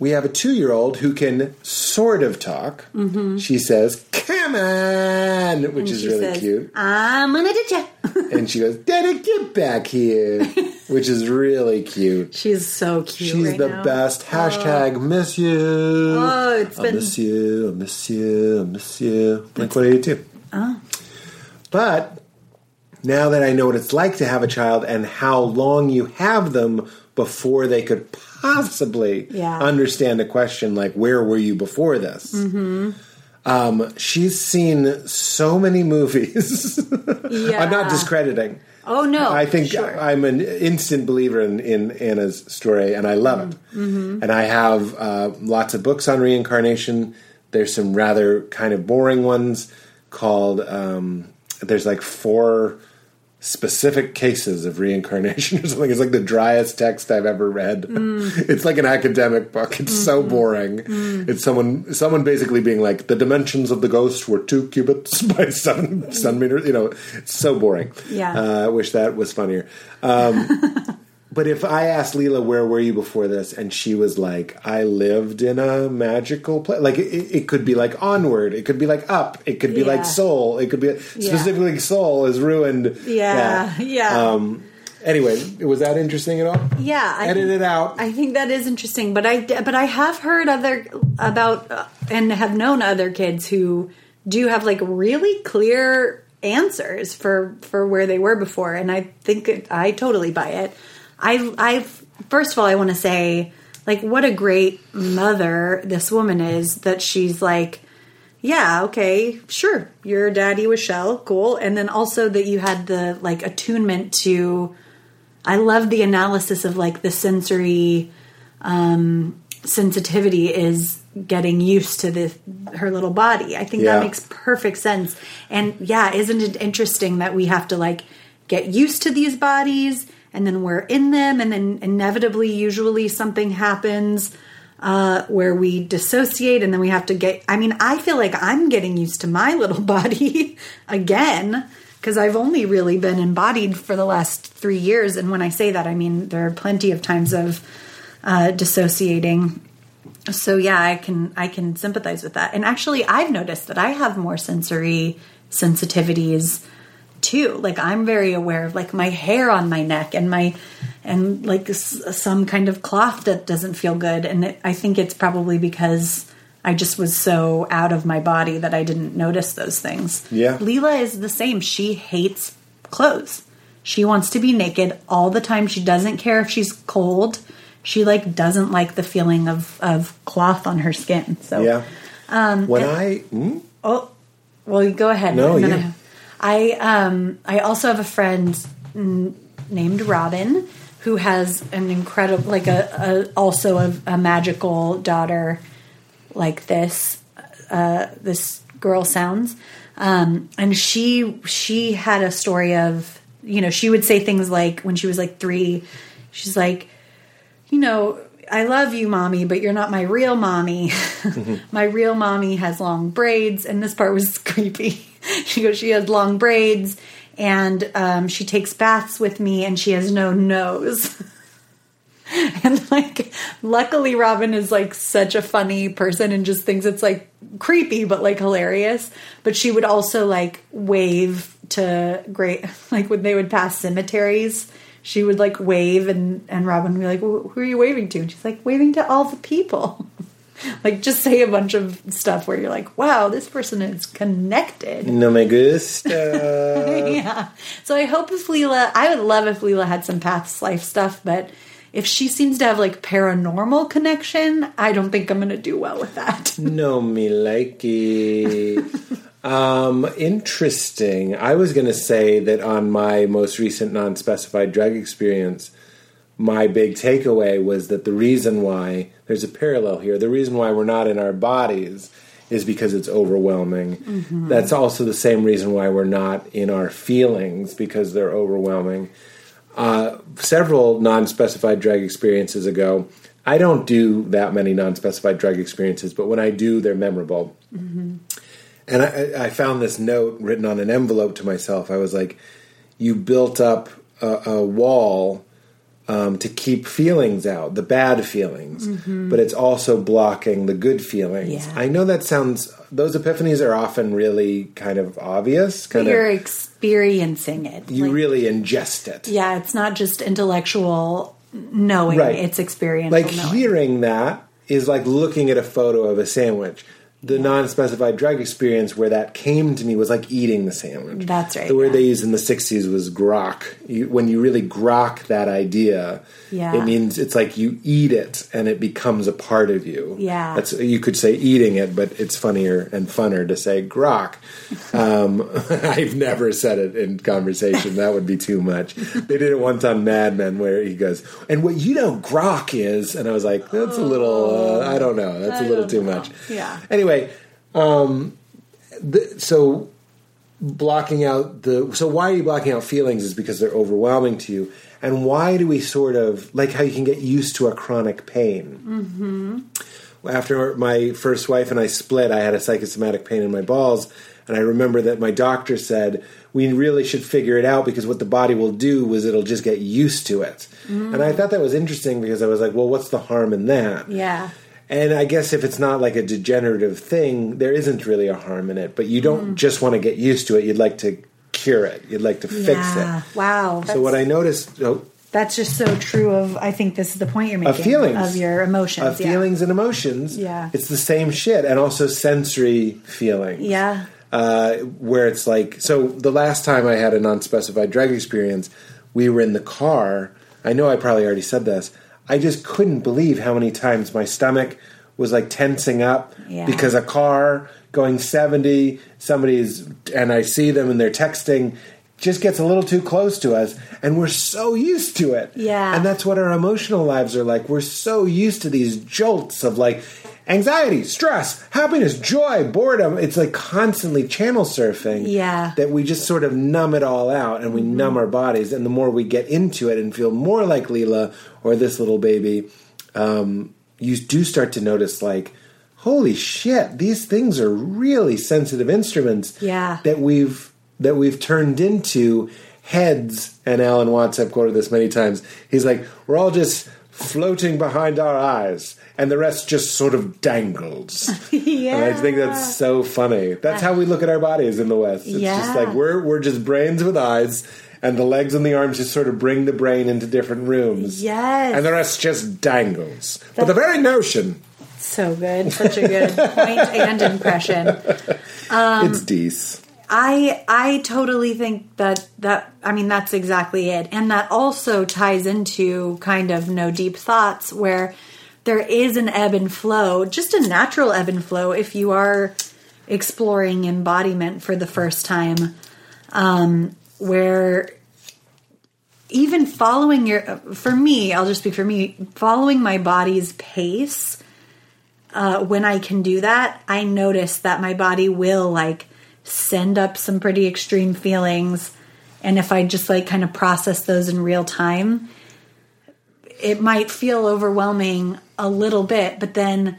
we have a two year old who can sort of talk. She says, "Come on," which is Mm-hmm. She really says, cute, I'm gonna do ya." *laughs* and she goes, "Daddy, get back here," *laughs* which is really cute. She's so cute. She's right the now. best. Hashtag miss you. Oh, it's I been- miss you. I miss you. I miss you. Blink 182. Oh. But now that I know what it's like to have a child and how long you have them before they could possibly Yeah. understand a question like, where were you before this? Mm-hmm. Um, she's seen so many movies. Yeah. *laughs* I'm not discrediting. Oh no! I think Sure. I'm an instant believer in, in Anna's story, and I love it. Mm-hmm. And I have uh, lots of books on reincarnation. There's some rather kind of boring ones called. Um, there's like four specific cases of reincarnation *laughs* or something. It's like the driest text I've ever read. Mm. It's like an academic book. It's so Mm-hmm. boring. It's someone someone basically being like the dimensions of the ghost were two cubits *laughs* by seven centimeters. You know, it's so boring. Yeah. Uh, I wish that was funnier. Um, *laughs* but if I asked Leela, where were you before this? And she was like, I lived in a magical place. Like, it, it could be like Onward. It could be like Up. It could be Yeah. like Soul. It could be, specifically, Soul is ruined. Yeah, that. yeah. Um, anyway, was that interesting at all? Yeah, I Edit think- it out. I think that is interesting, but I but I have heard other about uh, and have known other kids who do have like really clear answers for for where they were before, and I think it, I totally buy it. I I first of all I want to say like what a great mother this woman is that she's like yeah, okay, sure. Your daddy was Shell, cool. And then also that you had the like attunement to I love the analysis of like the sensory um sensitivity is getting used to the her little body. I think Yeah. that makes perfect sense. And yeah, isn't it interesting that we have to like get used to these bodies and then we're in them and then inevitably usually something happens uh, where we dissociate and then we have to get I mean, I feel like I'm getting used to my little *laughs* body again because I've only really been embodied for the last 3 years and when I say that I mean there are plenty of times of uh, dissociating. So yeah i can i can sympathize with that. And actually i've noticed that i have more sensory sensitivities too. Like i'm very aware of like my hair on my neck and my and like s- some kind of cloth that doesn't feel good. And it, i think it's probably because i just was so out of my body that i didn't notice those things. Yeah. leela is the same. She hates clothes. She wants to be naked all the time. She doesn't care if she's cold. She like doesn't like the feeling of of cloth on her skin. So Yeah. Um, when I hmm? oh well you go ahead. No, And. I, I um i also have a friend mm, named robin who has an incredible like a, a also a, a magical daughter like this uh this girl sounds um and she she had a story of you know she would say things like when she was like three she's like you know, I love you, mommy, but you're not my real mommy. *laughs* my real mommy has long braids, and this part was *laughs* creepy. *laughs* she goes, she has long braids, and um, she takes baths with me, and she has no nose. *laughs* and like, luckily, Robin is like such a funny person and just thinks it's like creepy, but like hilarious. But she would also like wave to great, *laughs* like when they would pass cemeteries she would like wave and and Robin would be like, "Who are you waving to?" And she's like, "Waving to all the people." *laughs* like just say a bunch of stuff where you're like, "Wow, this person is connected." No me gusta. *laughs* yeah. So I hope if Leela, I would love if Leela had some past life stuff, but if she seems to have like paranormal connection, I don't think I'm going to do well with that. *laughs* no me likey. Um, interesting. I was going to say that on my most recent non-specified drug experience, my big takeaway was that the reason why there's a parallel here, the reason why we're not in our bodies is because it's overwhelming. That's also the same reason why we're not in our feelings because they're overwhelming. Uh, several non-specified drug experiences ago, I don't do that many non-specified drug experiences, but when I do, they're memorable. And I, I found this note written on an envelope to myself. I was like, "You built up a, a wall um, to keep feelings out, the bad feelings, but it's also blocking the good feelings." Yeah. I know that sounds; those epiphanies are often really kind of obvious. Kind You're of, experiencing it. you Like, really ingest it. yeah, it's not just intellectual knowing, Right. it's experiential like knowing. hearing that is like looking at a photo of a sandwich. The non-specified drug experience where that came to me was like eating the sandwich. That's right, The word yeah. they used in the '60s was grok. You, when you really grok that idea, Yeah. it means it's like you eat it and it becomes a part of you. Yeah. that's you could say eating it, but it's funnier and funner to say grok. *laughs* Um, *laughs* I've never said it in conversation. That would be too much. They did it once on Mad Men where he goes, and what you know grok is, and I was like, that's a little, uh, I don't know, that's a I little too know. much. Yeah. Anyway, um, the, so blocking out the so why are you blocking out feelings is because they're overwhelming to you. And why do we sort of like how you can get used to a chronic pain? Mm-hmm. after my first wife and i split i had a psychosomatic pain in my balls. And i remember that my doctor said we really should figure it out because what the body will do is it'll just get used to it. And i thought that was interesting because i was like well what's the harm in that? Yeah. And I guess if it's not like a degenerative thing, there isn't really a harm in it. But you don't just want to get used to it. You'd like to cure it. You'd like to fix yeah. it. Wow. So what I noticed, oh, That's just so true of I think this is the point you're making Of feelings. of your emotions. of yeah. feelings and emotions, Yeah. it's the same shit, and also sensory feelings. Yeah. uh, where it's like so the last time I had a non-specified drug experience, we were in the car. I know I probably already said this. I just couldn't believe how many times my stomach was like tensing up Yeah. because a car going 70, somebody's and I see them and they're texting just gets a little too close to us and we're so used to it. Yeah. And that's what our emotional lives are like. We're so used to these jolts of like anxiety, stress, happiness, joy, boredom. It's like constantly channel surfing. Yeah. That we just sort of numb it all out and we numb our bodies. And the more we get into it and feel more like Leela or this little baby, um, you do start to notice like, holy shit, these things are really sensitive instruments Yeah. that we've that we've turned into heads. And Alan Watts, I've quoted this many times. He's like, we're all just floating behind our eyes, and the rest just sort of dangles. *laughs* yeah. And I think that's so funny. That's how we look at our bodies in the West. It's just like we're we're just brains with eyes, and the legs and the arms just sort of bring the brain into different rooms. Yes. And the rest just dangles. but the very notion, so good. Such a good point and impression. Um, it's Dees. I I totally think that that I mean that's exactly it. And that also ties into kind of no deep thoughts where there is an ebb and flow, just a natural ebb and flow if you are exploring embodiment for the first time. Um where even following your for me, I'll just speak for me, following my body's pace uh, when I can do that, I notice that my body will like send up some pretty extreme feelings. And if I just like kind of process those in real time, it might feel overwhelming a little bit, but then,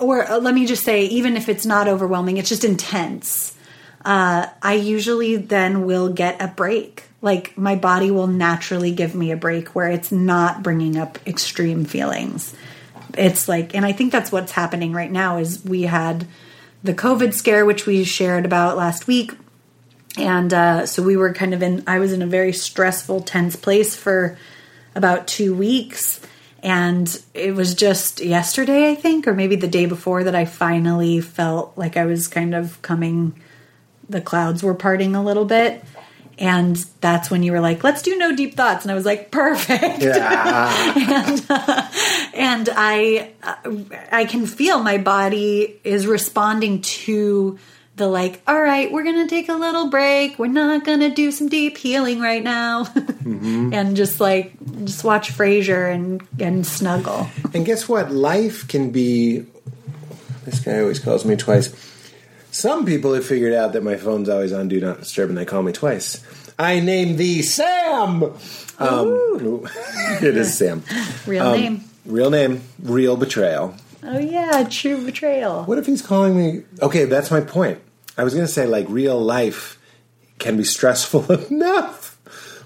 or uh, let me just say, even if it's not overwhelming, it's just intense. Uh, I usually then will get a break. Like my body will naturally give me a break where it's not bringing up extreme feelings it's like and i think that's what's happening right now is we had the covid scare which we shared about last week and uh, so we were kind of in i was in a very stressful tense place for about two weeks and it was just yesterday i think or maybe the day before that i finally felt like i was kind of coming the clouds were parting a little bit. And that's when you were like let's do no deep thoughts. And i was like perfect. Yeah. *laughs* and uh, and I uh, I can feel my body is responding to the like all right we're gonna take a little break we're not gonna do some deep healing right now *laughs* and just like just watch Frasier and and snuggle And guess what? Life can be. This guy always calls me twice. Some people have figured out that my phone's always on Do Not Disturb and they call me twice. I name thee Sam! Um, *laughs* it is Sam. *laughs* real Um, name Real name, real betrayal. Oh yeah true betrayal What if he's calling me? Okay, that's my point. I was going to say, like, real life can be stressful *laughs* enough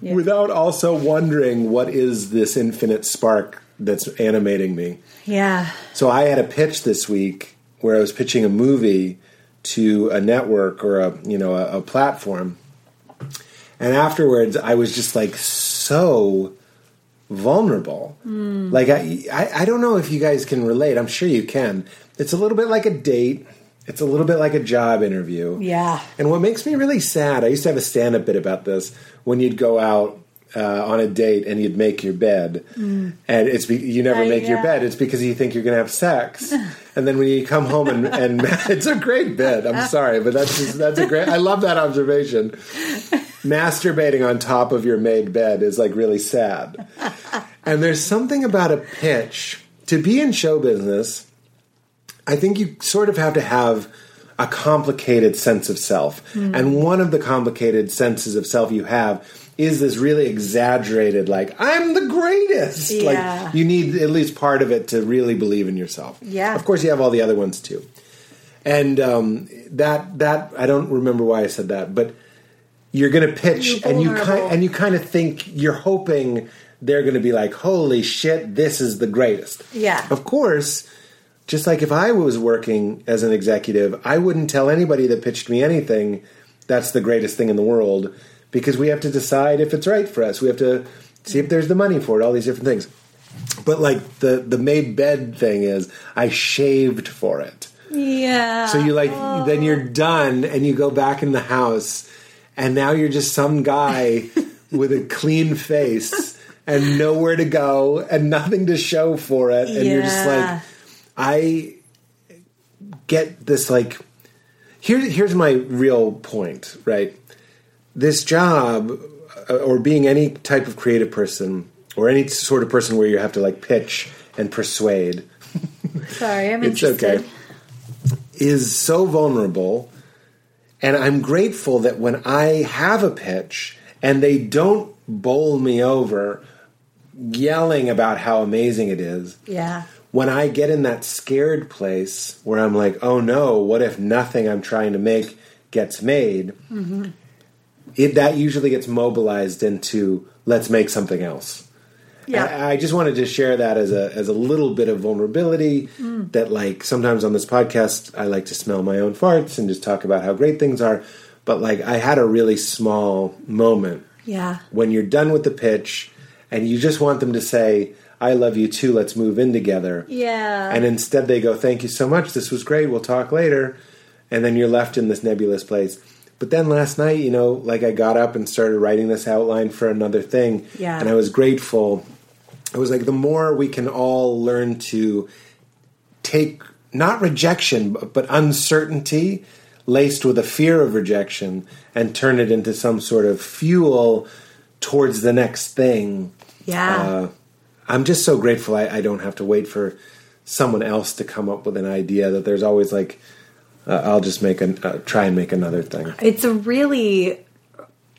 Yeah. without also wondering what is this infinite spark that's animating me. yeah So I had a pitch this week where I was pitching a movie to a network or a you know a, a platform, and afterwards I was just like so vulnerable. Hmm. Like I, I I don't know if you guys can relate. I'm sure you can. It's a little bit like a date. It's a little bit like a job interview. Yeah. And what makes me really sad, I used to have a stand up bit about this when you'd go out uh, on a date and you'd make your bed. And it's be- you never Uh, make your bed. It's because you think you're going to have sex. *laughs* and then when you come home and, and *laughs* it's a great bed. I'm sorry, but that's just, that's a great. I love that observation. Masturbating on top of your made bed is like really sad. And there's something about a pitch to be in show business. I think you sort of have to have a complicated sense of self. And one of the complicated senses of self you have is this really exaggerated, like, I'm the greatest. Yeah. Like, you need at least part of it to really believe in yourself. Yeah. Of course, you have all the other ones too. And um, that, that, I don't remember why I said that, but you're going to pitch and you kind and you kind of think you're hoping they're going to be like holy shit this is the greatest Yeah. of course just like if i was working as an executive i wouldn't tell anybody that pitched me anything that's the greatest thing in the world because we have to decide if it's right for us. We have to see if there's the money for it all these different things. But like the the made bed thing is i shaved for it. Yeah. So you like oh. then you're done and you go back in the house and now you're just some guy *laughs* with a clean face and nowhere to go and nothing to show for it. And you're just like I get this like here here's my real point, right? This job uh, or being any type of creative person or any sort of person where you have to like pitch and persuade *laughs* Sorry, I'm It's interested. okay. is so vulnerable. And I'm grateful that when I have a pitch and they don't bowl me over yelling about how amazing it is, Yeah. when I get in that scared place where I'm like, oh no, what if nothing I'm trying to make gets made? It, that usually gets mobilized into let's make something else. Yeah. I, I just wanted to share that as a as a little bit of vulnerability. Mm. That like sometimes on this podcast I like to smell my own farts and just talk about how great things are. But like I had a really small moment Yeah. when you're done with the pitch and you just want them to say, "I love you too. Let's move in together." Yeah. And instead they go, "Thank you so much. This was great. We'll talk later." And then you're left in this nebulous place. But then last night, you know, like I got up and started writing this outline for another thing. Yeah. And I was grateful. It was like the more we can all learn to take not rejection but, but uncertainty laced with a fear of rejection and turn it into some sort of fuel towards the next thing yeah. uh, I'm just so grateful I, I don't have to wait for someone else to come up with an idea. That there's always like, uh, I'll just make an uh, try and make another thing. it's a really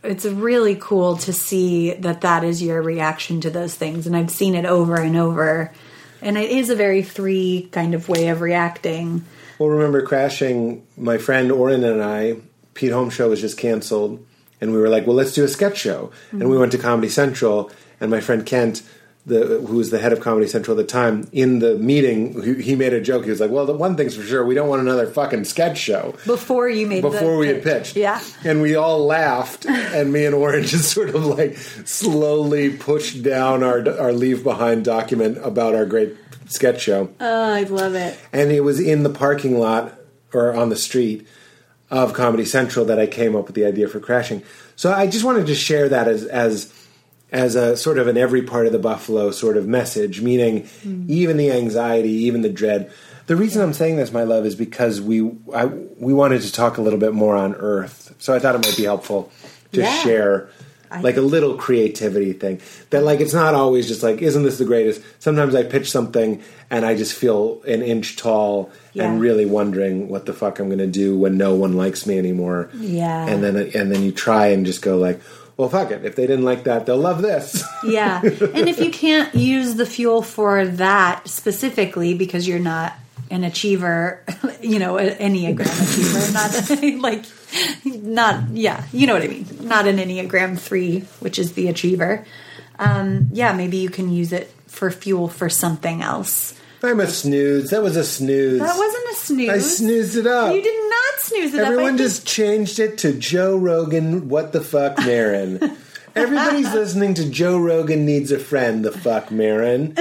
it's really cool to see that that is your reaction to those things and i've seen it over and over and it is a very three kind of way of reacting Well, remember crashing. My friend Oren and I, Pete Holmes show was just canceled, and we were like, well, let's do a sketch show. And we went to Comedy Central, and my friend Kent. The, who was the head of Comedy Central at the time? In the meeting, he, he made a joke. He was like, "Well, the one thing's for sure, we don't want another fucking sketch show." before you made before we had pitched. yeah And we all laughed, and me and Orange *laughs* just sort of like slowly pushed down our our leave behind document about our great sketch show. oh i love it And it was in the parking lot or on the street of Comedy Central that I came up with the idea for crashing. So I just wanted to share that as as as a sort of an every part of the buffalo sort of message, meaning hmm. even the anxiety, even the dread. The reason I'm saying this, my love, is because we I, we wanted to talk a little bit more on Earth. So I thought it might be helpful to Yeah. share like a little creativity thing. That like it's not always just like isn't this the greatest? Sometimes I pitch something and I just feel an inch tall Yeah. and really wondering what the fuck I'm going to do when no one likes me anymore. Yeah. And then and then you try and just go like, well, fuck it. If they didn't like that, they'll love this. *laughs* yeah and if you can't use the fuel for that specifically because you're not an achiever *laughs* you know an enneagram achiever *laughs* not like not yeah you know what i mean not an enneagram 3 which is the achiever um yeah maybe you can use it for fuel for something else I'm a snooze. That was a snooze. that wasn't a snooze I snoozed it up. you did not snooze it up. I Everyone just changed it to Joe Rogan. What the fuck, Marin? *laughs* Everybody's listening to Joe Rogan needs a friend. The fuck, Marin.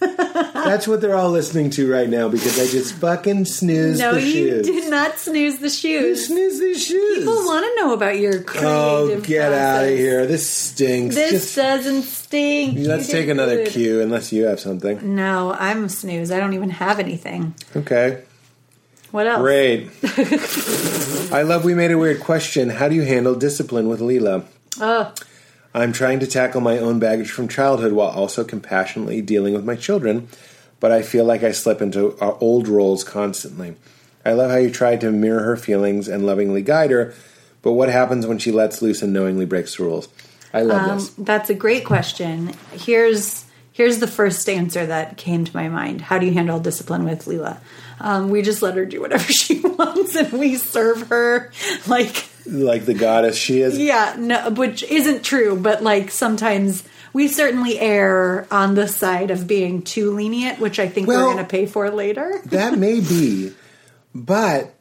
That's what they're all listening to right now because I just fucking snoozed no the you did not snooze the You shoes snoozed these shoes. people want to know about your creative oh, get out of here! This stinks. This Just doesn't stink. let's take another good. cue, unless you have something. No, I'm a snooze. I don't even have anything. Okay. What else? Great. *laughs* I love we made a weird question. How do you handle discipline with Leela? Oh, I'm trying to tackle my own baggage from childhood while also compassionately dealing with my children, but I feel like I slip into uh, old roles constantly. I love how you try to mirror her feelings and lovingly guide her, but what happens when she lets loose and knowingly breaks the rules? I love um, this. that's a great question. Here's here's the first answer that came to my mind. How do you handle discipline with Leela? Um, we just let her do whatever *laughs* she wants, and we serve her like Like the goddess she is. yeah, no, which isn't true, but like sometimes. We certainly err on the side of being too lenient, which I think Well- we're going to pay for later. *laughs* That may be, but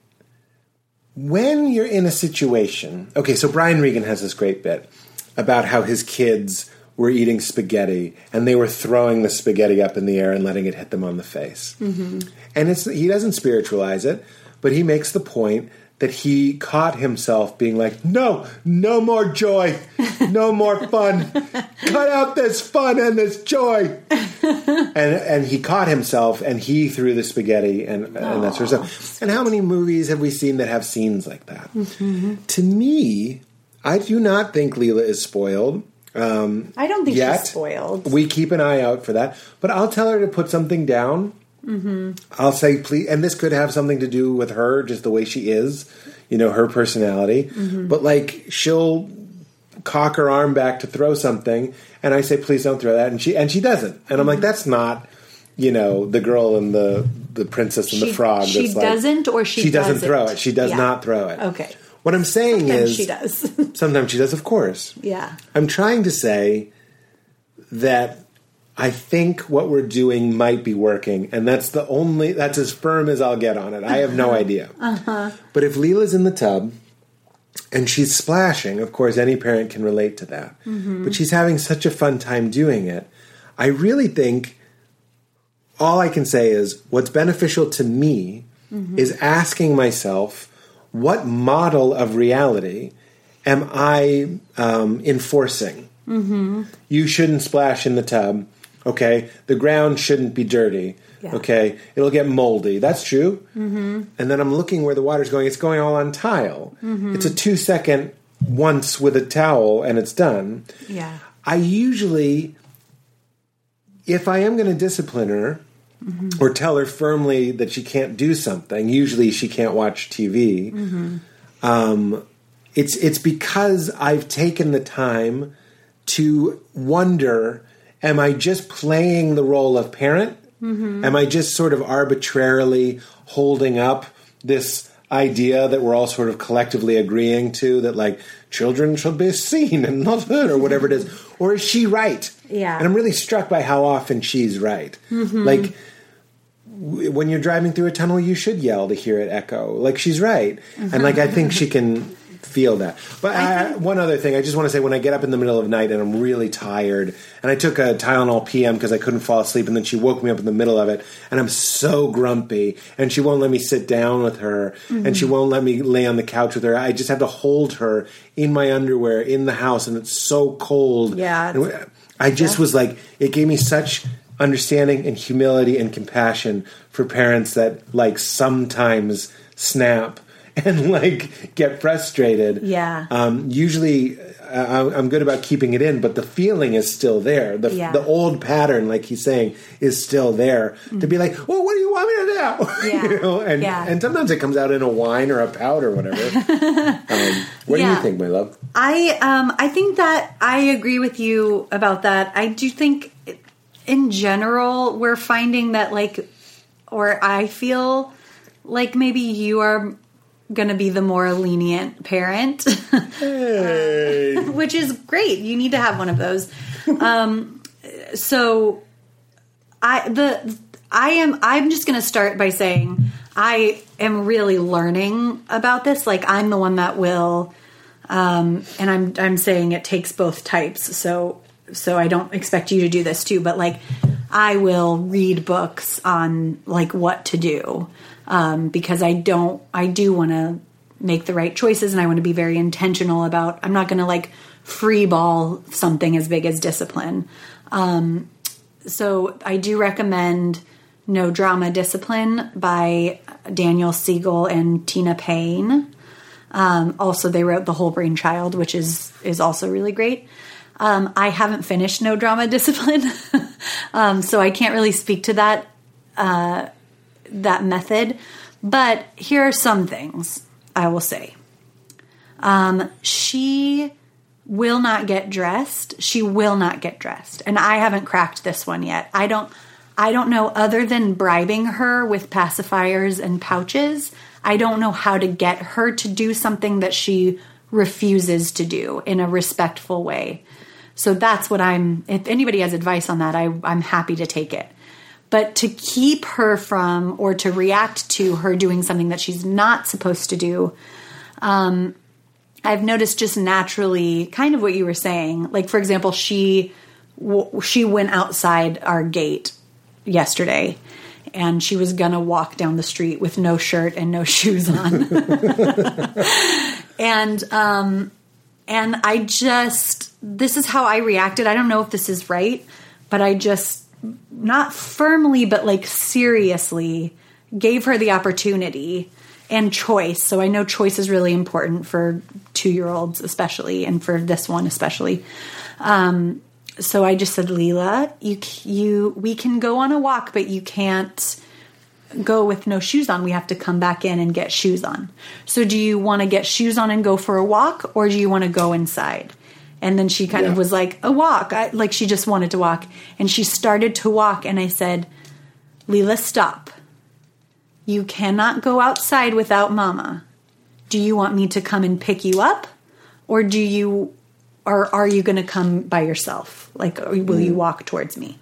when you're in a situation, okay, so Brian Regan has this great bit about how his kids were eating spaghetti and they were throwing the spaghetti up in the air and letting it hit them on the face. Mm-hmm. And it's he doesn't spiritualize it, but he makes the point that he caught himself being like, "No, no more joy, no more fun. Cut out this fun and this joy." *laughs* and and he caught himself and he threw the spaghetti and and that sort of stuff. And how many movies have we seen that have scenes like that? To me, I do not think Leela is spoiled. Um, I don't think yet. she's spoiled. We keep an eye out for that, but I'll tell her to put something down, mm-hmm. I'll say please, and this could have something to do with her, just the way she is, you know, her personality. Mm-hmm. But like she'll cock her arm back to throw something, and I say please don't throw that, and she and she doesn't, and I'm like mm-hmm. that's not. You know the girl and the the princess and the frog. she that's like- doesn't or she doesn't doesn't? throw it. She does Yeah. not throw it. Okay. What I'm saying Sometimes is she does. *laughs* Sometimes she does, of course. yeah. I'm trying to say that I think what we're doing might be working, and that's the only that's as firm as I'll get on it. I have no uh-huh. idea. Uh-huh. But if Leela's in the tub and she's splashing, of course, any parent can relate to that. Mm-hmm. But she's having such a fun time doing it. I really think all I can say is what's beneficial to me mm-hmm. is asking myself what model of reality am I um, enforcing? Mm-hmm. You shouldn't splash in the tub. Okay, the ground shouldn't be dirty. Yeah. Okay, it'll get moldy. That's true. Mm-hmm. And then I'm looking where the water's going. It's going all on tile. It's a two second once with a towel, and it's done. Yeah. I usually, if I am going to discipline her Mm-hmm. or tell her firmly that she can't do something, usually she can't watch TV. Mm-hmm. Um, it's it's because I've taken the time to wonder: Am I just playing the role of parent? Mm-hmm. Am I just sort of arbitrarily holding up this idea that we're all sort of collectively agreeing to that like children should be seen and not heard or whatever it is? Or is she right? Yeah. and i'm really struck by how often she's right. Like w- when you're driving through a tunnel you should yell to hear it echo. Like she's right. And like i mm-hmm. think she can feel that. But I, one other thing i just want to say when i get up in the middle of the night and i'm really tired and i took a tylenol pm because i couldn't fall asleep and then she woke me up in the middle of it and i'm so grumpy and she won't let me sit down with her and she mm-hmm. won't let me lay on the couch with her. I just have to hold her in my underwear in the house and it's so cold. Yeah, I just was like, it gave me such understanding and humility and compassion for parents that like sometimes snap *laughs* and like get frustrated. Yeah. Um, usually, uh, I'm good about keeping it in, but the feeling is still there. The, Yeah. the old pattern, like he's saying, is still there. To be like, well, what do you want me to do? *laughs* Yeah. you know, and Yeah. and sometimes it comes out in a whine or a pout or whatever. *laughs* um, what do you think, my love? I um I think that I agree with you about that. I do think in general we're finding that like or I feel like maybe you are going to be the more lenient parent, Hey. *laughs* which is great. You need to have one of those. Um so I the I am I'm just going to start by saying I am really learning about this. Like I'm the one that will um, and I'm I'm saying it takes both types. So so I don't expect you to do this too, but like I will read books on like what to do um, because I don't I do want to make the right choices and I want to be very intentional about. I'm not going to like free ball something as big as discipline. Um, so I do recommend No Drama Discipline by Daniel Siegel and Tina Payne. Um, also, they wrote The Whole Brain Child, which is is also really great. Um, I haven't finished No Drama *laughs* Discipline, um, so I can't really speak to that uh, that method. But here are some things I will say. Um, she will not get dressed. She will not get dressed, and I haven't cracked this one yet. I don't. I don't know other than bribing her with pacifiers and pouches. I don't know how to get her to do something that she refuses to do in a respectful way. So that's what I'm. If anybody has advice on that, I, I'm happy to take it. But to keep her from or to react to her doing something that she's not supposed to do, um, I've noticed just naturally, kind of what you were saying. Like for example, she she went outside our gate yesterday, and she was gonna walk down the street with no shirt and no *laughs* shoes on, *laughs* and um, and I just this is how I reacted. I don't know if this is right, but I just not firmly, but like seriously gave her the opportunity and choice. So I know choice is really important for two year olds, especially, and for this one especially. Um, so I just said, Leela, you you we can go on a walk, but you can't go with no shoes on, we have to come back in and get shoes on. So do you want to get shoes on and go for a walk or do you want to go inside? And then she kind Yeah. of was like, a walk. I, like she just wanted to walk. And she started to walk. And I said, Leela, stop. You cannot go outside without mama. Do you want me to come and pick you up? Or do you, or are you going to come by yourself? Like, will you mm. walk towards me?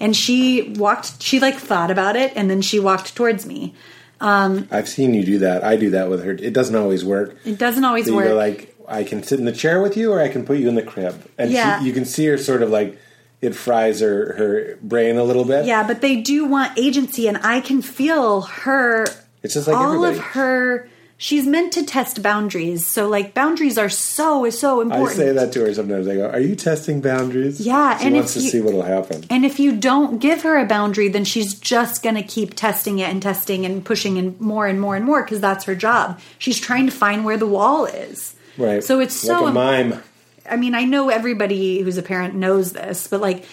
And she walked, she like thought about it and then she walked towards me. Um, I've seen you do that. I do that with her. It doesn't always work. It doesn't always So work. like, I can sit in the chair with you, or I can put you in the crib, and Yeah. she, you can see her sort of like it fries her her brain a little bit. Yeah, but they do want agency, and I can feel her. It's just like all of her. She's meant to test boundaries, so like boundaries are so so important. I say that to her sometimes. I go, "Are you testing boundaries?" Yeah, she and wants to you- see what'll happen. And if you don't give her a boundary, then she's just going to keep testing it and testing and pushing and more and more and more because that's her job. She's trying to find where the wall is. Right. So it's so. like a mime. I mean, I know everybody who's a parent knows this, but like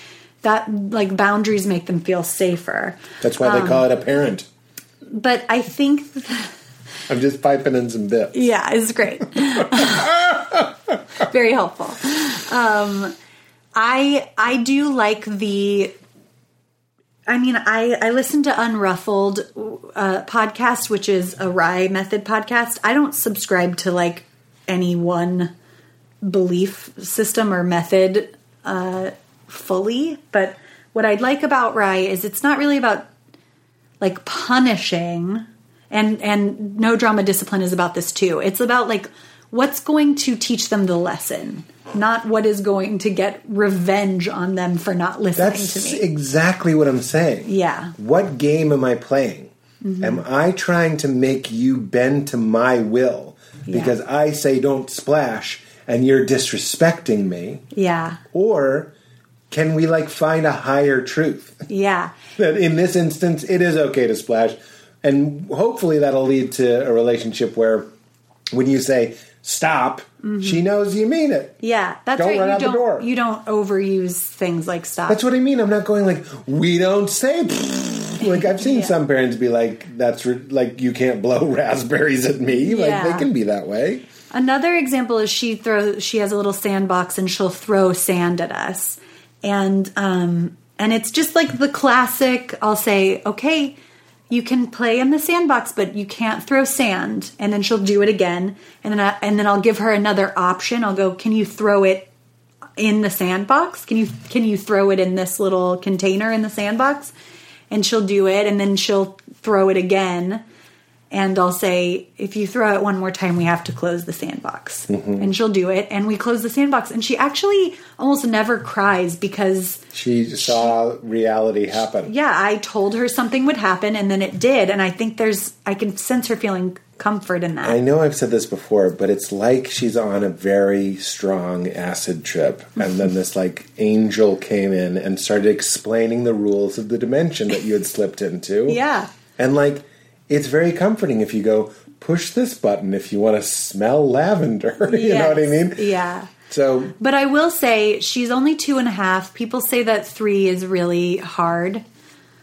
that, like boundaries make them feel safer. That's why Um, they call it a parent. But I think I'm just piping in some bits. Yeah, it's great. *laughs* Very helpful. Um, I I do like the. I mean, I I listen to Unruffled uh, podcast, which is a RIE Method podcast. I don't subscribe to like any one belief system or method uh, fully, but what I'd like about RIE is it's not really about like punishing and and no drama discipline is about this too it's about like what's going to teach them the lesson not what is going to get revenge on them for not listening That's to me exactly what I'm saying. Yeah. What game am I playing? Mm-hmm. Am I trying to make you bend to my will because I say don't splash and you're disrespecting me? yeah Or can we like find a higher truth? yeah *laughs* that in this instance it is okay to splash and hopefully that'll lead to a relationship where when you say stop she knows you mean it yeah that's Don't right run you out the don't door. you don't overuse things like stop that's what i mean i'm not going like we don't say *laughs* like i've seen Yeah. some parents be like that's re- like you can't blow *laughs* raspberries at me like Yeah. they can be that way Another example is she throws she has a little sandbox and she'll throw sand at us. And um and it's just like the classic I'll say, "Okay, you can play in the sandbox, but you can't throw sand." And then she'll do it again. And then I, and then I'll give her another option. I'll go, "Can you throw it in the sandbox? Can you can you throw it in this little container in the sandbox?" And she'll do it and then she'll throw it again and I'll say, if you throw it one more time, we have to close the sandbox. Mm-hmm. And she'll do it, and we close the sandbox. And she actually almost never cries because, she saw reality happen yeah, I told her something would happen, and then it did. And I think there's, I can sense her feeling comfort in that. I know I've said this before, but it's like she's on a very strong acid trip, and then this like angel came in and started explaining the rules of the dimension that you had slipped into. Yeah. and like it's very comforting if you go push this button if you want to smell lavender. *laughs* you know what I mean? Yeah. So But I will say she's only two and a half. People say that three is really hard.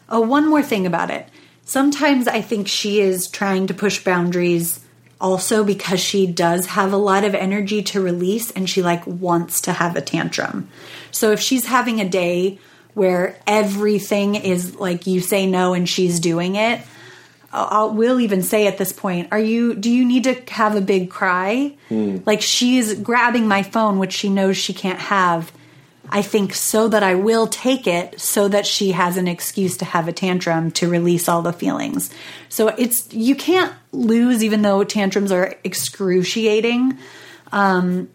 Oh, one more thing about it. Sometimes I think she is trying to push boundaries also because she does have a lot of energy to release and she like wants to have a tantrum. So if she's having a day where everything is like you say no and she's doing it, I'll, will even say at this point, are you, do you need to have a big cry? Like she's grabbing my phone, which she knows she can't have. I think so that I will take it so that she has an excuse to have a tantrum to release all the feelings. So it's, you can't lose even though tantrums are excruciating. Um,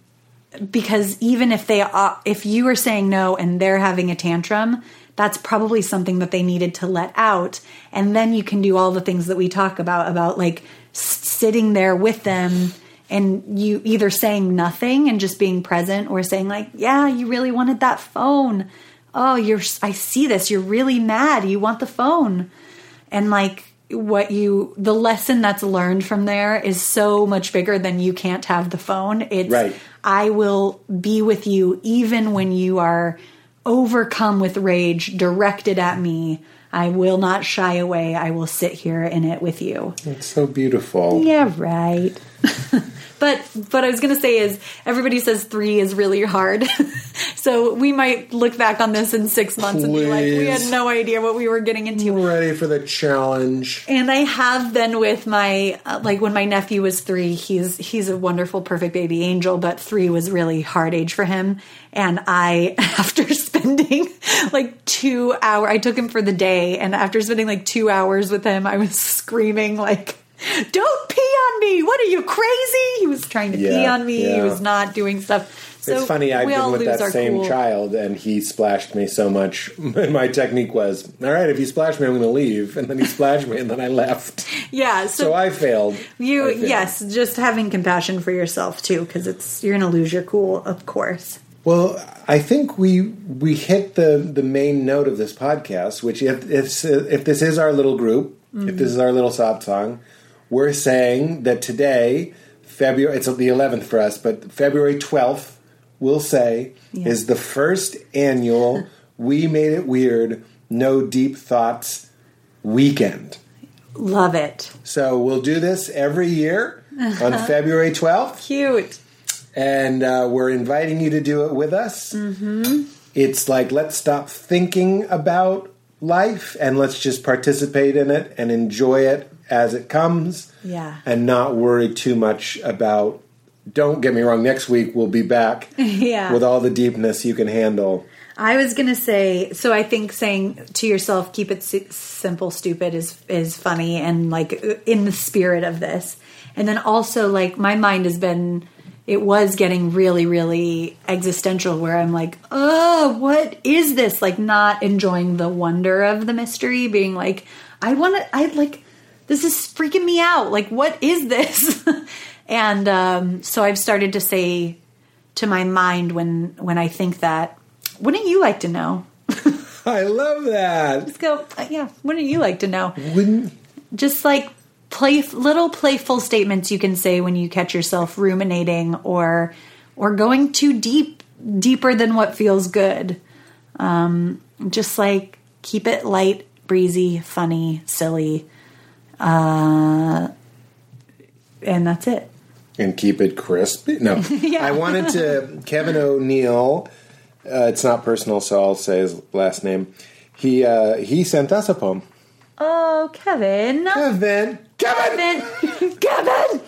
because even if they if you are saying no and they're having a tantrum, that's probably something that they needed to let out. And then you can do all the things that we talk about, about like sitting there with them and you either saying nothing and just being present or saying like, yeah, you really wanted that phone. Oh, you're, I see this. You're really mad. You want the phone. And like, what you the lesson that's learned from there is so much bigger than you can't have the phone it's Right. I will be with you even when you are overcome with rage directed at me. I will not shy away. I will sit here in it with you. It's so beautiful. Yeah, right. *laughs* but what I was going to say is everybody says three is really hard. *laughs* so we might look back on this in six months and be like, we had no idea what we were getting into. Ready for the challenge. And I have been with my uh, like when my nephew was three. He's he's a wonderful, perfect baby angel, but three was really hard age for him. And I, *laughs* after spending like two hours, I took him for the day, and after spending like two hours with him, I was screaming like. Don't pee on me! What are you crazy? He was trying to pee on me. He was not doing stuff. So it's funny, I've been with that same cool. child and he splashed me so much. *laughs* And my technique was, all right, if you splash me, I'm going to leave. And then he splashed me and then I left. *laughs* Yeah, So I failed. You I failed. yes, just having compassion for yourself too, because it's you're gonna lose your cool, of course. Well, I think we we hit the the main note of this podcast, which if if, if this is our little group, if this mm-hmm. is our little sob song, we're saying that today, February, it's the 11th for us, but February 12th, we'll say, Yeah. is the first annual *laughs* We Made It Weird No Deep Thoughts weekend. Love it. So we'll do this every year on *laughs* February 12th Cute. and uh, we're inviting you to do it with us. Mm-hmm. It's like let's stop thinking about life and let's just participate in it and enjoy it as it comes. Yeah. and not worry too much about. Don't get me wrong. Next week we'll be back *laughs* Yeah. with all the deepness you can handle. I was gonna say, so I think saying to yourself, "Keep it si- simple, stupid," is is funny and like in the spirit of this. And then also, like my mind has been, it was getting really, really existential, where I'm like, "Oh, what is this?" Like not enjoying the wonder of the mystery, being like, "I want to," I like, this is freaking me out. Like, what is this? *laughs* and um, so I've started to say to my mind when when I think that. Wouldn't you like to know? *laughs* I love that. Let's go. uh, yeah. Wouldn't you like to know? Wouldn't Just like play little playful statements you can say when you catch yourself ruminating or or going too deep, deeper than what feels good. Um, just like keep it light, breezy, funny, silly, uh, and that's it. and keep it crisp. No, *laughs* I wanted to. Kevin O'Neill. Uh, it's not personal, so I'll say his last name. He uh, he sent us a poem. Oh, Kevin. Kevin, Kevin. Kevin. *laughs* Kevin.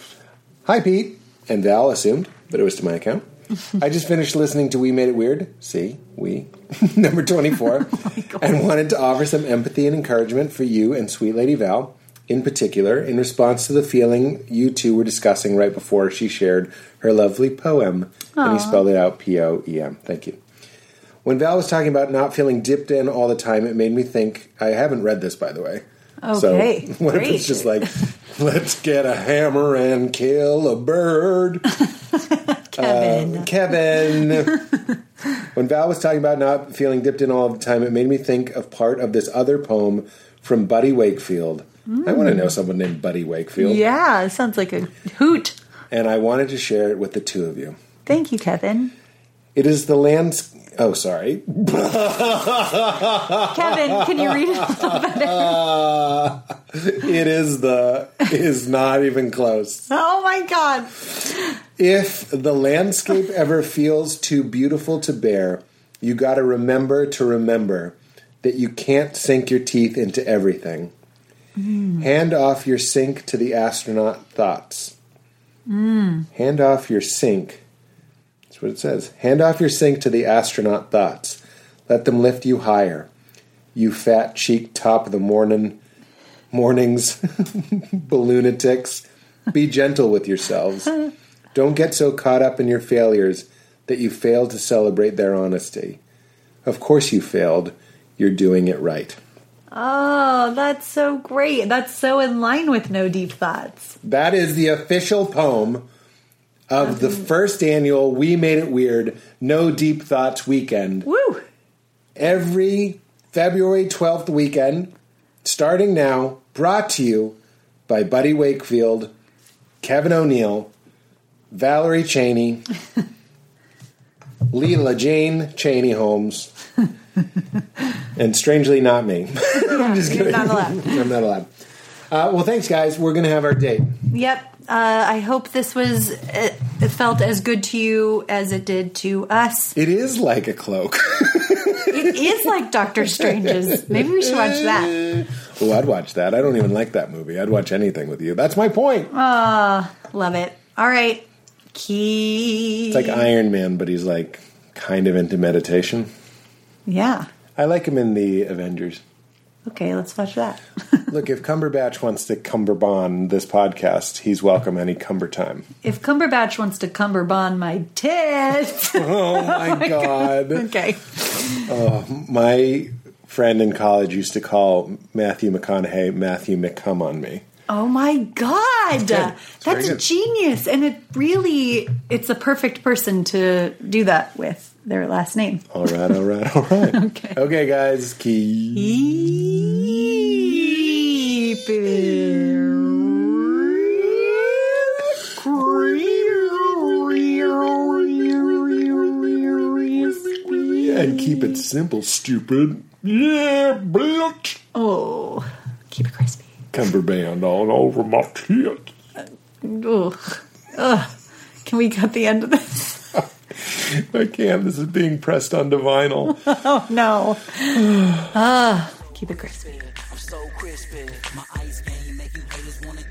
Hi, Pete. And Val assumed, but it was to my account. *laughs* I just finished listening to We Made It Weird. See, we number twenty four, and wanted to offer some empathy and encouragement for you and sweet Lady Val. In particular, in response to the feeling you two were discussing right before she shared her lovely poem, and he spelled it out P O E M. Thank you. When Val was talking about not feeling dipped in all the time, it made me think. I haven't read this, by the way. Okay, So *laughs* what if it's just like, let's get a hammer and kill a bird? *laughs* Kevin. Uh, Kevin. *laughs* when Val was talking about not feeling dipped in all the time, it made me think of part of this other poem from Buddy Wakefield. I want to know someone named Buddy Wakefield. yeah, it sounds like a hoot. And I wanted to share it with the two of you. Thank you, Kevin. It is the lands. Oh, sorry. *laughs* Kevin, can you read it a little better? Uh, it is the. Is not even close. Oh my god. If the landscape ever feels too beautiful to bear, you got to remember to remember that you can't sink your teeth into everything. Hand off your sink to the astronaut thoughts. Hand off your sink. That's what it says. Hand off your sink to the astronaut thoughts. Let them lift you higher. You fat cheek top of the morning mornings, *laughs* balloonatics. Be gentle with yourselves. Don't get so caught up in your failures that you fail to celebrate their honesty. Of course you failed. You're doing it right. Oh, that's so great. That's so in line with No Deep Thoughts. That is the official poem of the first annual We Made It Weird No Deep Thoughts weekend. Woo! Every February 12th weekend, starting now, brought to you by Buddy Wakefield, Kevin O'Neill, Valerie Chaney, *laughs* Leela Jane Chaney Holmes, and strangely, not me. *laughs* I'm just kidding. not allowed. I'm not allowed. Uh, well, thanks, guys. We're going to have our date. Yep. Uh, I hope this was it, it felt as good to you as it did to us. It is like a cloak. It is like Doctor Strange's. Maybe we should watch that. *laughs* oh, I'd watch that. I don't even like that movie. I'd watch anything with you. That's my point. Oh, love it. All right. Key. It's like Iron Man, but he's like kind of into meditation. Yeah. I like him in the Avengers. Okay, let's watch that. *laughs* Look, if Cumberbatch wants to cumberbond this podcast, he's welcome any cumber time. if Cumberbatch wants to cumberbond my tits. *laughs* Oh, *laughs* oh my god. okay. Uh, my friend in college used to call Matthew McConaughey Matthew McCum on me. Oh my god. good. It's very That's good. genius. And it really it's a perfect person to do that with their last name. All right, all right, all right. *laughs* Okay. Okay, guys. Keep it crispy. And keep it simple, stupid. Yeah, bitch. Oh, keep it crispy. Cumberband all over my tit. Ugh. Ugh. Can we cut the end of this? *laughs* I can't. This is being pressed onto vinyl. *laughs* Oh no. Ah, keep it crispy. I'm so crispy. My ice game make you haters wanna